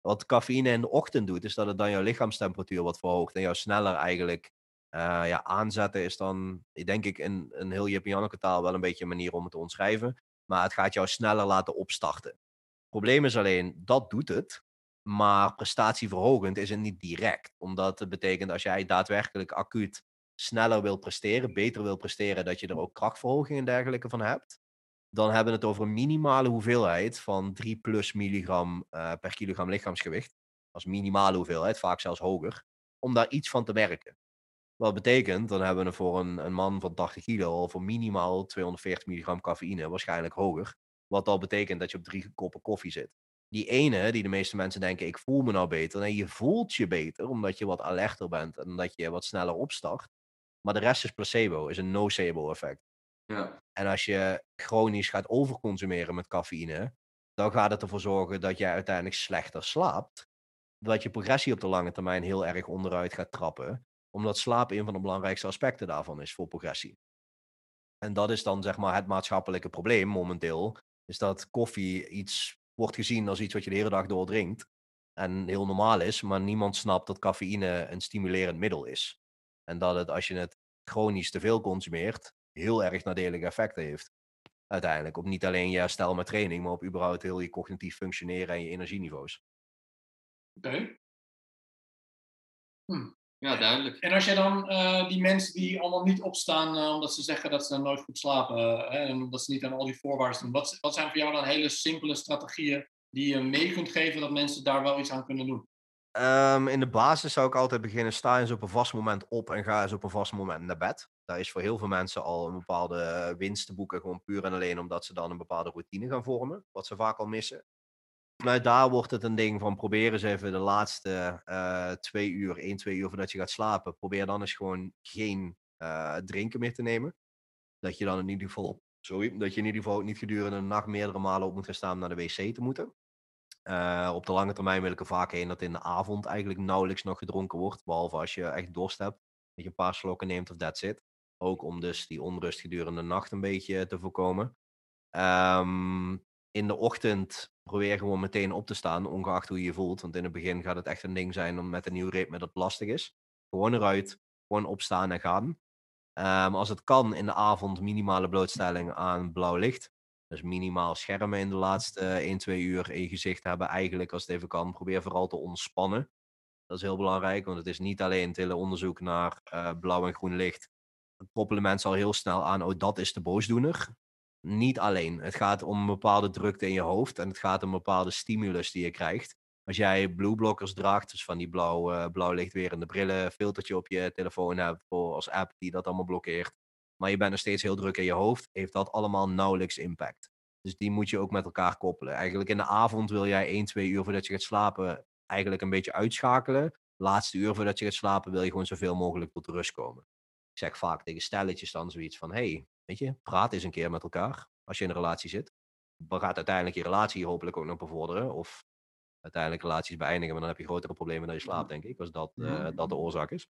Wat cafeïne in de ochtend doet, is dat het dan jouw lichaamstemperatuur wat verhoogt en jou sneller eigenlijk eh, ja, aanzetten is dan, denk ik, in een heel Janneke taal wel een beetje een manier om het te omschrijven. Maar het gaat jou sneller laten opstarten. Probleem is alleen, dat doet het. Maar prestatieverhogend is het niet direct. Omdat het betekent als jij daadwerkelijk acuut sneller wil presteren, beter wil presteren, dat je er ook krachtverhoging en dergelijke van hebt. Dan hebben we het over een minimale hoeveelheid van 3 plus milligram eh, per kilogram lichaamsgewicht. Is minimale hoeveelheid, vaak zelfs hoger. Om daar iets van te merken. Wat betekent, dan hebben we voor een, een man van 80 kilo al voor minimaal 240 milligram cafeïne, waarschijnlijk hoger. Wat al betekent dat je op drie koppen koffie zit. Die ene, die de meeste mensen denken, ik voel me nou beter. Nee, je voelt je beter, omdat je wat alerter bent en dat je wat sneller opstart. Maar de rest is placebo, is een nocebo effect. Ja. En als je chronisch gaat overconsumeren met cafeïne, dan gaat het ervoor zorgen dat jij uiteindelijk slechter slaapt. Dat je progressie op de lange termijn heel erg onderuit gaat trappen. Omdat slaap een van de belangrijkste aspecten daarvan is voor progressie. En dat is dan zeg maar het maatschappelijke probleem momenteel. Is dat koffie iets wordt gezien als iets wat je de hele dag door drinkt. En heel normaal is, maar niemand snapt dat cafeïne een stimulerend middel is. En dat het als je het chronisch te veel consumeert, heel erg nadelige effecten heeft. Uiteindelijk. Op niet alleen je herstel met training, maar op überhaupt heel je cognitief functioneren en je energieniveaus. Oké. Hm. Ja, duidelijk. En als je dan uh, die mensen die allemaal niet opstaan uh, omdat ze zeggen dat ze nooit goed slapen uh, hè, en omdat ze niet aan al die voorwaarden doen, wat, wat zijn voor jou dan hele simpele strategieën die je mee kunt geven dat mensen daar wel iets aan kunnen doen? Um, in de basis zou ik altijd beginnen, sta eens op een vast moment op en ga eens op een vast moment naar bed. Daar is voor heel veel mensen al een bepaalde winst te boeken, gewoon puur en alleen omdat ze dan een bepaalde routine gaan vormen, wat ze vaak al missen. Vanuit daar wordt het een ding van probeer eens even de laatste uh, twee uur, één, twee uur voordat je gaat slapen, probeer dan eens gewoon geen uh, drinken meer te nemen. Dat je dan in ieder geval, sorry, dat je in ieder geval niet gedurende de nacht meerdere malen op moet gaan staan om naar de wc te moeten. Uh, op de lange termijn wil ik er vaak heen dat in de avond eigenlijk nauwelijks nog gedronken wordt. Behalve als je echt dorst hebt. Dat je een paar slokken neemt of that's it. Ook om dus die onrust gedurende de nacht een beetje te voorkomen. Um, in de ochtend probeer gewoon meteen op te staan, ongeacht hoe je je voelt. Want in het begin gaat het echt een ding zijn om met een nieuw ritme dat lastig is. Gewoon eruit, gewoon opstaan en gaan. Um, als het kan in de avond minimale blootstelling aan blauw licht. Dus minimaal schermen in de laatste 1, 2 uur in gezicht hebben. Eigenlijk als het even kan. Probeer vooral te ontspannen. Dat is heel belangrijk, want het is niet alleen het hele onderzoek naar uh, blauw en groen licht. Dat koppelen mensen al heel snel aan, oh dat is de boosdoener. Niet alleen. Het gaat om een bepaalde drukte in je hoofd en het gaat om een bepaalde stimulus die je krijgt. Als jij blueblockers draagt, dus van die blauw, uh, blauw lichtwerende brillen, filtertje op je telefoon hebt voor als app die dat allemaal blokkeert maar je bent nog steeds heel druk in je hoofd, heeft dat allemaal nauwelijks impact. Dus die moet je ook met elkaar koppelen. Eigenlijk in de avond wil jij 1, 2 uur voordat je gaat slapen eigenlijk een beetje uitschakelen. Laatste uur voordat je gaat slapen wil je gewoon zoveel mogelijk tot rust komen. Ik zeg vaak tegen stelletjes dan zoiets van, hey, weet je, praat eens een keer met elkaar als je in een relatie zit. Dan gaat uiteindelijk je relatie hopelijk ook nog bevorderen. Of uiteindelijk relaties beëindigen, maar dan heb je grotere problemen dan je slaapt, denk ik. Als dat, uh, dat de oorzaak is.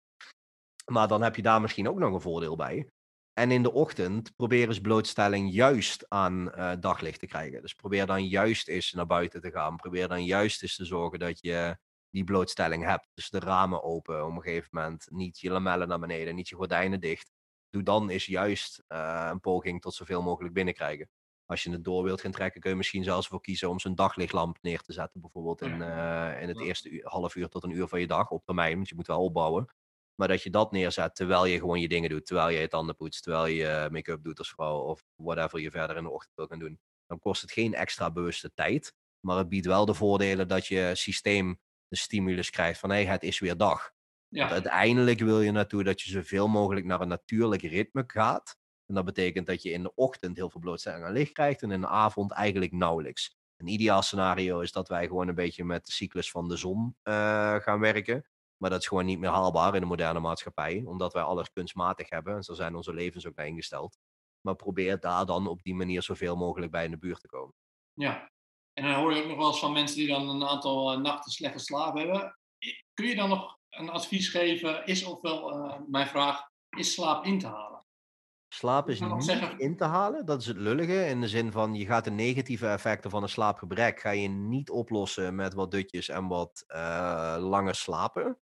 Maar dan heb je daar misschien ook nog een voordeel bij. En in de ochtend probeer eens blootstelling juist aan uh, daglicht te krijgen. Dus probeer dan juist eens naar buiten te gaan. Probeer dan juist eens te zorgen dat je die blootstelling hebt. Dus de ramen open op een gegeven moment. Niet je lamellen naar beneden, niet je gordijnen dicht. Doe dan eens juist uh, een poging tot zoveel mogelijk binnenkrijgen. Als je het door wilt gaan trekken, kun je misschien zelfs voor kiezen om zo'n daglichtlamp neer te zetten. Bijvoorbeeld in, uh, in het eerste uur, half uur tot een uur van je dag op termijn. Want je moet wel opbouwen. Maar dat je dat neerzet terwijl je gewoon je dingen doet. Terwijl je je tanden poetst, terwijl je make-up doet als vrouw of whatever je verder in de ochtend wil gaan doen. Dan kost het geen extra bewuste tijd. Maar het biedt wel de voordelen dat je systeem de stimulus krijgt van hé, hey, het is weer dag. Ja. Uiteindelijk wil je naartoe dat je zoveel mogelijk naar een natuurlijk ritme gaat. En dat betekent dat je in de ochtend heel veel blootstelling aan licht krijgt en in de avond eigenlijk nauwelijks. Een ideaal scenario is dat wij gewoon een beetje met de cyclus van de zon uh, gaan werken. Maar dat is gewoon niet meer haalbaar in de moderne maatschappij, omdat wij alles kunstmatig hebben. En zo zijn onze levens ook naar ingesteld. Maar probeer daar dan op die manier zoveel mogelijk bij in de buurt te komen. Ja, en dan hoor je ook nog wel eens van mensen die dan een aantal uh, nachten slecht geslapen hebben. Kun je dan nog een advies geven? Is ofwel, uh, mijn vraag, is slaap in te halen? Slaap is niet zeggen... in te halen, dat is het lullige. In de zin van, je gaat de negatieve effecten van een slaapgebrek... ga je niet oplossen met wat dutjes en wat uh, langer slapen.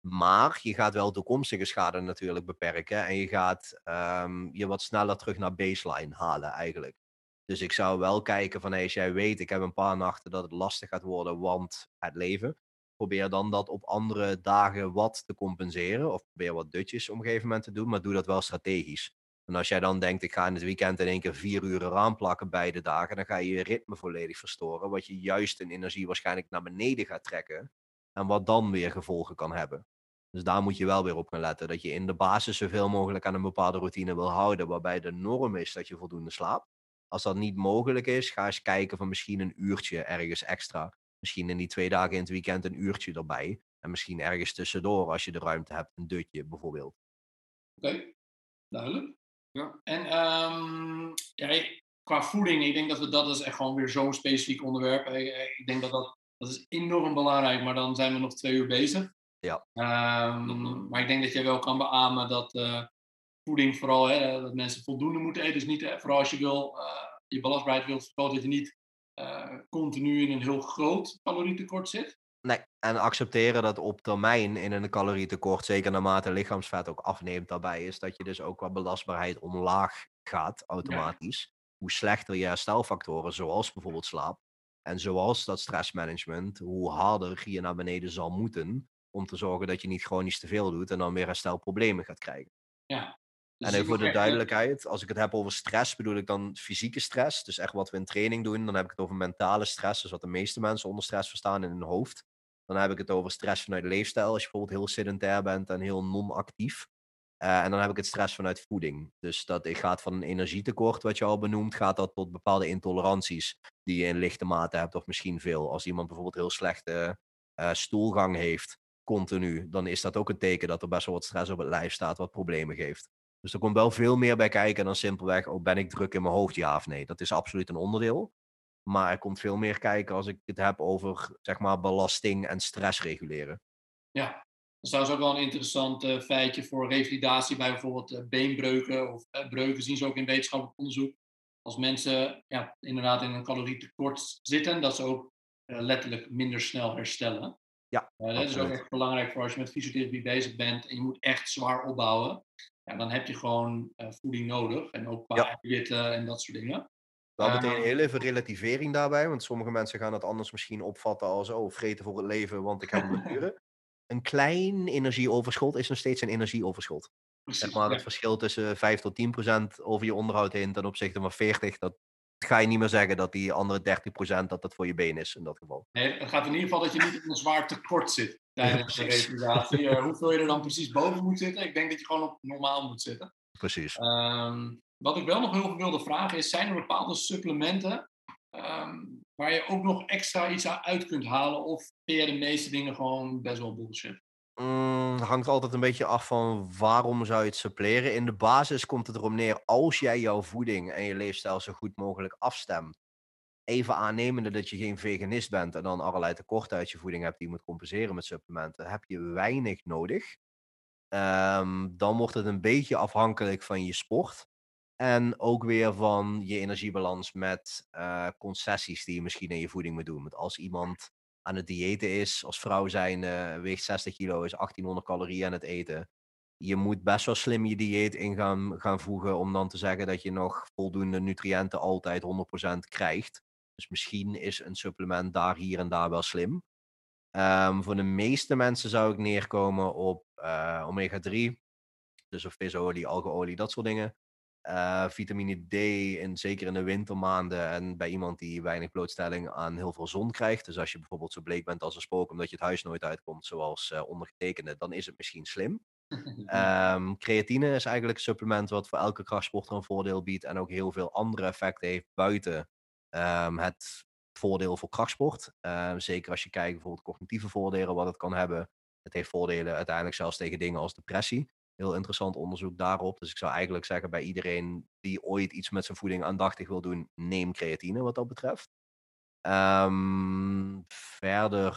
Maar je gaat wel toekomstige schade natuurlijk beperken. En je gaat um, je wat sneller terug naar baseline halen eigenlijk. Dus ik zou wel kijken van hey, als jij weet, ik heb een paar nachten dat het lastig gaat worden, want het leven. Probeer dan dat op andere dagen wat te compenseren. Of probeer wat dutjes op een gegeven moment te doen, maar doe dat wel strategisch. En als jij dan denkt, ik ga in het weekend in één keer vier uur eraan plakken beide dagen, dan ga je je ritme volledig verstoren. Wat je juist in energie waarschijnlijk naar beneden gaat trekken. En wat dan weer gevolgen kan hebben. Dus daar moet je wel weer op gaan letten. Dat je in de basis zoveel mogelijk aan een bepaalde routine wil houden. Waarbij de norm is dat je voldoende slaapt. Als dat niet mogelijk is, ga eens kijken van misschien een uurtje ergens extra. Misschien in die twee dagen in het weekend een uurtje erbij. En misschien ergens tussendoor, als je de ruimte hebt, een dutje bijvoorbeeld. Oké, okay. duidelijk. Ja. En um, ja, qua voeding, ik denk dat we, dat is echt gewoon weer zo'n specifiek onderwerp. Ik, ik denk dat dat, dat is enorm belangrijk, maar dan zijn we nog twee uur bezig. Ja. Ehm, maar ik denk dat jij wel kan beamen dat uh, voeding vooral, hè, dat mensen voldoende moeten eten. Dus niet, hè, vooral als je wil, uh, je belastbaarheid wilt vergroten, dat je niet continu in een heel groot calorietekort zit. Nee, en accepteren dat op termijn in een calorietekort, zeker naarmate lichaamsvet ook afneemt daarbij, is dat je dus ook qua belastbaarheid omlaag gaat automatisch. Ja. Hoe slechter je herstelfactoren, zoals bijvoorbeeld slaap, en zoals dat stressmanagement, hoe harder je naar beneden zal moeten om te zorgen dat je niet chronisch te veel doet en dan weer herstelproblemen gaat krijgen. Ja. Dus en even voor de duidelijkheid, als ik het heb over stress, bedoel ik dan fysieke stress. Dus echt wat we in training doen. Dan heb ik het over mentale stress, dus wat de meeste mensen onder stress verstaan in hun hoofd. Dan heb ik het over stress vanuit leefstijl, als je bijvoorbeeld heel sedentair bent en heel non-actief. Uh, en dan heb ik het stress vanuit voeding. Dus dat gaat van een energietekort, wat je al benoemt, gaat dat tot bepaalde intoleranties die je in lichte mate hebt, of misschien veel. Als iemand bijvoorbeeld heel slechte uh, stoelgang heeft, continu, dan is dat ook een teken dat er best wel wat stress op het lijf staat, wat problemen geeft. Dus er komt wel veel meer bij kijken dan simpelweg, oh, ben ik druk in mijn hoofd, ja of nee. Dat is absoluut een onderdeel. Maar er komt veel meer kijken als ik het heb over, zeg maar, belasting en stress reguleren. Ja, dat is trouwens ook wel een interessant uh, feitje voor revalidatie bij bijvoorbeeld uh, beenbreuken of uh, breuken zien ze ook in wetenschappelijk onderzoek. Als mensen ja, inderdaad in een calorietekort zitten, dat ze ook letterlijk minder snel herstellen. Ja, dat is ook echt belangrijk voor als je met fysiotherapie bezig bent en je moet echt zwaar opbouwen. Ja, dan heb je gewoon voeding nodig en ook qua eiwitten en dat soort dingen. Wel meteen heel even relativering daarbij, want sommige mensen gaan dat anders misschien opvatten als, oh, vreten voor het leven, want ik heb een blessure. een klein energieoverschot is nog steeds een energieoverschot. Precies, Zeg maar, ja. het verschil tussen 5 tot 10 procent over je onderhoud heen ten opzichte van 40, dat ga je niet meer zeggen dat die andere 30 procent dat dat voor je been is in dat geval. Nee, het gaat in ieder geval dat je niet in een zwaar tekort zit tijdens de precies. revalidatie. Eh, hoeveel je er dan precies boven moet zitten, ik denk dat je gewoon op normaal moet zitten. Precies. Ehm, wat ik wel nog heel veel wilde vragen is, zijn er bepaalde supplementen ehm, waar je ook nog extra iets uit kunt halen? Of vind je de meeste dingen gewoon best wel bullshit? Mm, hangt altijd een beetje af van waarom zou je het suppleren. In de basis komt het erom neer, als jij jouw voeding en je leefstijl zo goed mogelijk afstemt, even aannemende dat je geen veganist bent en dan allerlei tekorten uit je voeding hebt die je moet compenseren met supplementen, heb je weinig nodig. Ehm, dan wordt het een beetje afhankelijk van je sport. En ook weer van je energiebalans met uh, concessies die je misschien in je voeding moet doen. Want als iemand aan het diëten is, als vrouw zijn, weegt 60 kilo, is 1800 calorieën aan het eten. Je moet best wel slim je dieet in gaan, gaan voegen om dan te zeggen dat je nog voldoende nutriënten altijd 100% krijgt. Dus misschien is een supplement daar hier en daar wel slim. Um, voor de meeste mensen zou ik neerkomen op uh, omega-3. Dus of visolie, algeolie, dat soort dingen. Uh, vitamine D, in, zeker in de wintermaanden. En bij iemand die weinig blootstelling aan heel veel zon krijgt. Dus als je bijvoorbeeld zo bleek bent als een spook omdat je het huis nooit uitkomt, zoals uh, ondergetekende, dan is het misschien slim. <laughs> Um, creatine is eigenlijk een supplement wat voor elke krachtsporter een voordeel biedt. En ook heel veel andere effecten heeft buiten um, het voordeel voor krachtsport. Uh, zeker als je kijkt bijvoorbeeld cognitieve voordelen, wat het kan hebben. Het heeft voordelen uiteindelijk zelfs tegen dingen als depressie. Heel interessant onderzoek daarop. Dus ik zou eigenlijk zeggen bij iedereen die ooit iets met zijn voeding aandachtig wil doen, neem creatine wat dat betreft. Um, verder,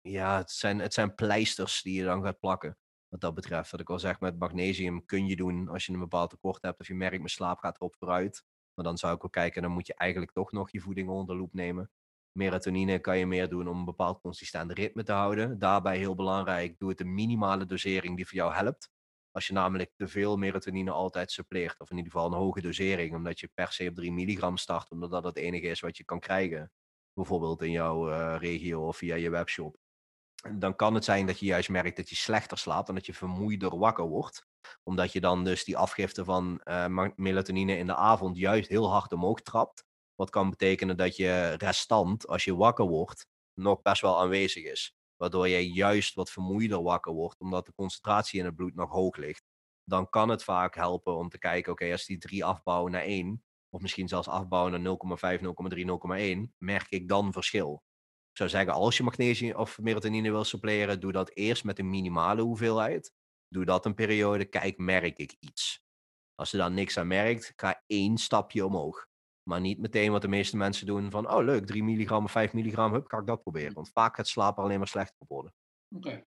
ja, het zijn, het zijn pleisters die je dan gaat plakken. Wat dat betreft. Wat ik al zeg, met magnesium kun je doen als je een bepaald tekort hebt. Of je merkt, mijn slaap gaat erop vooruit. Maar dan zou ik ook kijken, dan moet je eigenlijk toch nog je voeding onder de loep nemen. Melatonine kan je meer doen om een bepaald consistent ritme te houden. Daarbij heel belangrijk, doe het een minimale dosering die voor jou helpt. Als je namelijk te veel melatonine altijd suppleert, of in ieder geval een hoge dosering, omdat je per se op 3 milligram start, omdat dat het enige is wat je kan krijgen. Bijvoorbeeld in jouw uh, regio of via je webshop. Dan kan het zijn dat je juist merkt dat je slechter slaapt en dat je vermoeider wakker wordt omdat je dan dus die afgifte van uh, melatonine in de avond juist heel hard omhoog trapt. Wat kan betekenen dat je restant, als je wakker wordt, nog best wel aanwezig is. Waardoor je juist wat vermoeider wakker wordt, omdat de concentratie in het bloed nog hoog ligt. Dan kan het vaak helpen om te kijken, oké, als die 3 afbouwen naar 1, of misschien zelfs afbouwen naar 0,5, 0,3, 0,1, merk ik dan verschil. Ik zou zeggen, als je magnesium of melatonine wil suppleren, doe dat eerst met een minimale hoeveelheid doe dat een periode, kijk, merk ik iets. Als je daar niks aan merkt, ga één stapje omhoog. Maar niet meteen wat de meeste mensen doen van, oh leuk, 3 milligram of 5 milligram, hup, ga ik dat proberen. Want vaak gaat slapen alleen maar slechter op worden. Oké.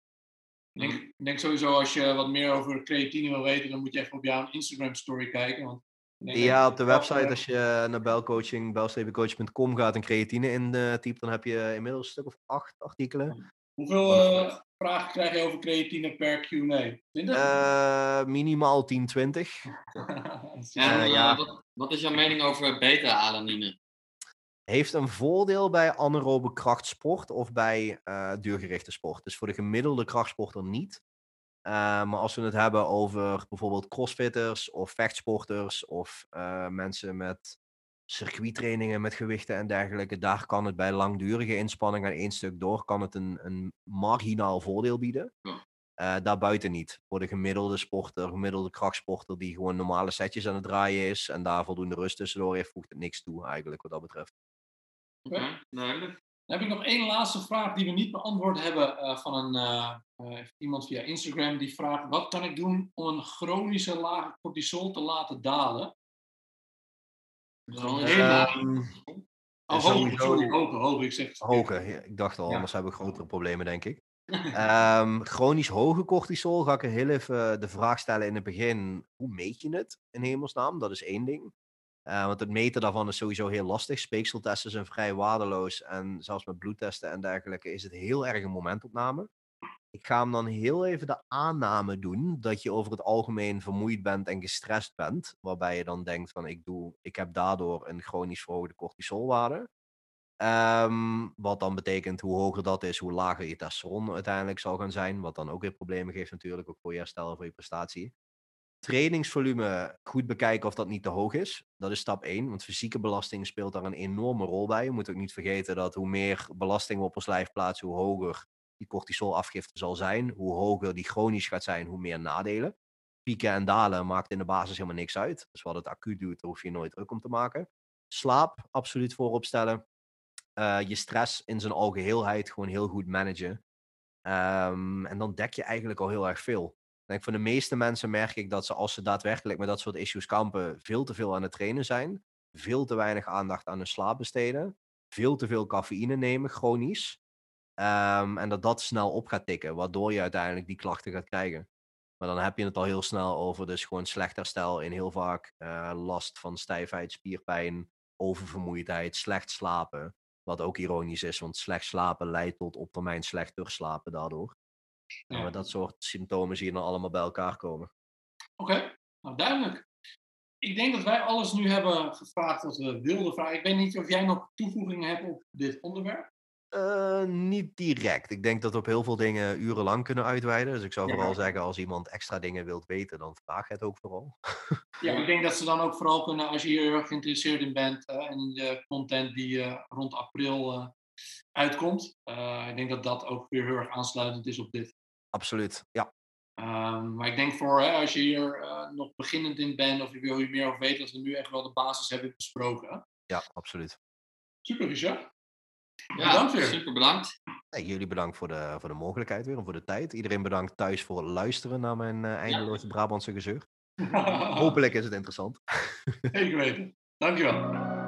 Ik denk, ik denk sowieso als je wat meer over creatine wil weten, dan moet je even op jouw Instagram story kijken. Want Ja, op de website, als je naar belcoaching, belstevencoach.com gaat en creatine in eh, typt, dan heb je inmiddels een stuk of acht artikelen. Hoeveel eh, vragen krijg je over creatine per Q&A? 20? Eh, minimaal 10, 20. <laughs> En Eh, eh, ja. wat, wat is jouw mening over beta-alanine? Heeft een voordeel bij anaerobe krachtsport of bij eh, duurgerichte sport. Dus voor de gemiddelde krachtsporter niet. Eh, maar als we het hebben over bijvoorbeeld crossfitters of vechtsporters of eh, mensen met circuittrainingen met gewichten en dergelijke, daar kan het bij langdurige inspanning aan één stuk door, kan het een, een marginaal voordeel bieden. Ja. Eh, daarbuiten niet. Voor de gemiddelde sporter, gemiddelde krachtsporter die gewoon normale setjes aan het draaien is en daar voldoende rust tussendoor heeft, voegt het niks toe eigenlijk wat dat betreft. Oké, duidelijk. Dan heb ik nog één laatste vraag die we niet beantwoord hebben eh, van een, eh, iemand via Instagram. Die vraagt, wat kan ik doen om een chronische lage cortisol te laten dalen? Ehm, Oh, sorry. Ik zeg ja, ik dacht al, Ja. anders hebben we grotere problemen, denk ik. <laughs> Ehm, chronisch hoge cortisol ga ik heel even de vraag stellen in het begin. Hoe meet je het in hemelsnaam? Dat is één ding. Eh, want het meten daarvan is sowieso heel lastig. Speekseltesten zijn vrij waardeloos. En zelfs met bloedtesten en dergelijke is het heel erg een momentopname. Ik ga hem dan heel even de aanname doen dat je over het algemeen vermoeid bent en gestrest bent. Waarbij je dan denkt van ik, doe, ik heb daardoor een chronisch verhoogde cortisolwaarde. Ehm, wat dan betekent hoe hoger dat is, hoe lager je testosteron uiteindelijk zal gaan zijn. Wat dan ook weer problemen geeft natuurlijk, ook voor je herstel en voor je prestatie. Trainingsvolume goed bekijken of dat niet te hoog is. Dat is stap 1, want fysieke belasting speelt daar een enorme rol bij. Je moet ook niet vergeten dat hoe meer belasting we op ons lijf plaatsen, hoe hoger die cortisolafgifte zal zijn. Hoe hoger die chronisch gaat zijn, hoe meer nadelen. Pieken en dalen maakt in de basis helemaal niks uit. Dus wat het acuut doet, hoef je nooit druk om te maken. Slaap absoluut voorop stellen. Eh, je stress in zijn algeheelheid gewoon heel goed managen. Ehm, en dan dek je eigenlijk al heel erg veel. Ik denk voor de meeste mensen merk ik dat ze als ze daadwerkelijk met dat soort issues kampen, veel te veel aan het trainen zijn. Veel te weinig aandacht aan hun slaap besteden. Veel te veel cafeïne nemen, chronisch. Ehm, en dat dat snel op gaat tikken, waardoor je uiteindelijk die klachten gaat krijgen. Maar dan heb je het al heel snel over dus gewoon slecht herstel in heel vaak eh, last van stijfheid, spierpijn, oververmoeidheid, slecht slapen. Wat ook ironisch is, want slecht slapen leidt tot op termijn slechter slapen daardoor. En Ja. dat soort symptomen zie je dan allemaal bij elkaar komen. Oké, nou duidelijk. Ik denk dat wij alles nu hebben gevraagd wat we wilden vragen. Ik weet niet of jij nog toevoegingen hebt op dit onderwerp. Eh, niet direct. Ik denk dat we op heel veel dingen urenlang kunnen uitweiden. Dus ik zou Ja. vooral zeggen, als iemand extra dingen wilt weten, dan vraag het ook vooral. Ja, ik <laughs> denk dat ze dan ook vooral kunnen, als je hier heel erg geïnteresseerd in bent eh, en in de content die eh, rond april eh, uitkomt. eh, ik denk dat dat ook weer heel erg aansluitend is op dit. Absoluut, ja. Ehm, maar ik denk voor hè, als je hier eh, nog beginnend in bent of je wil hier meer over weten, dat we nu echt wel de basis hebben besproken. Ja, absoluut. Super, Richard. Ja, Bedankt weer. super bedankt. Nee, jullie bedankt voor de, voor de mogelijkheid weer en voor de tijd. Iedereen bedankt thuis voor het luisteren naar mijn eh eindeloze Brabantse gezeur. <laughs> Hopelijk is het interessant. Zeker weten. Dankjewel.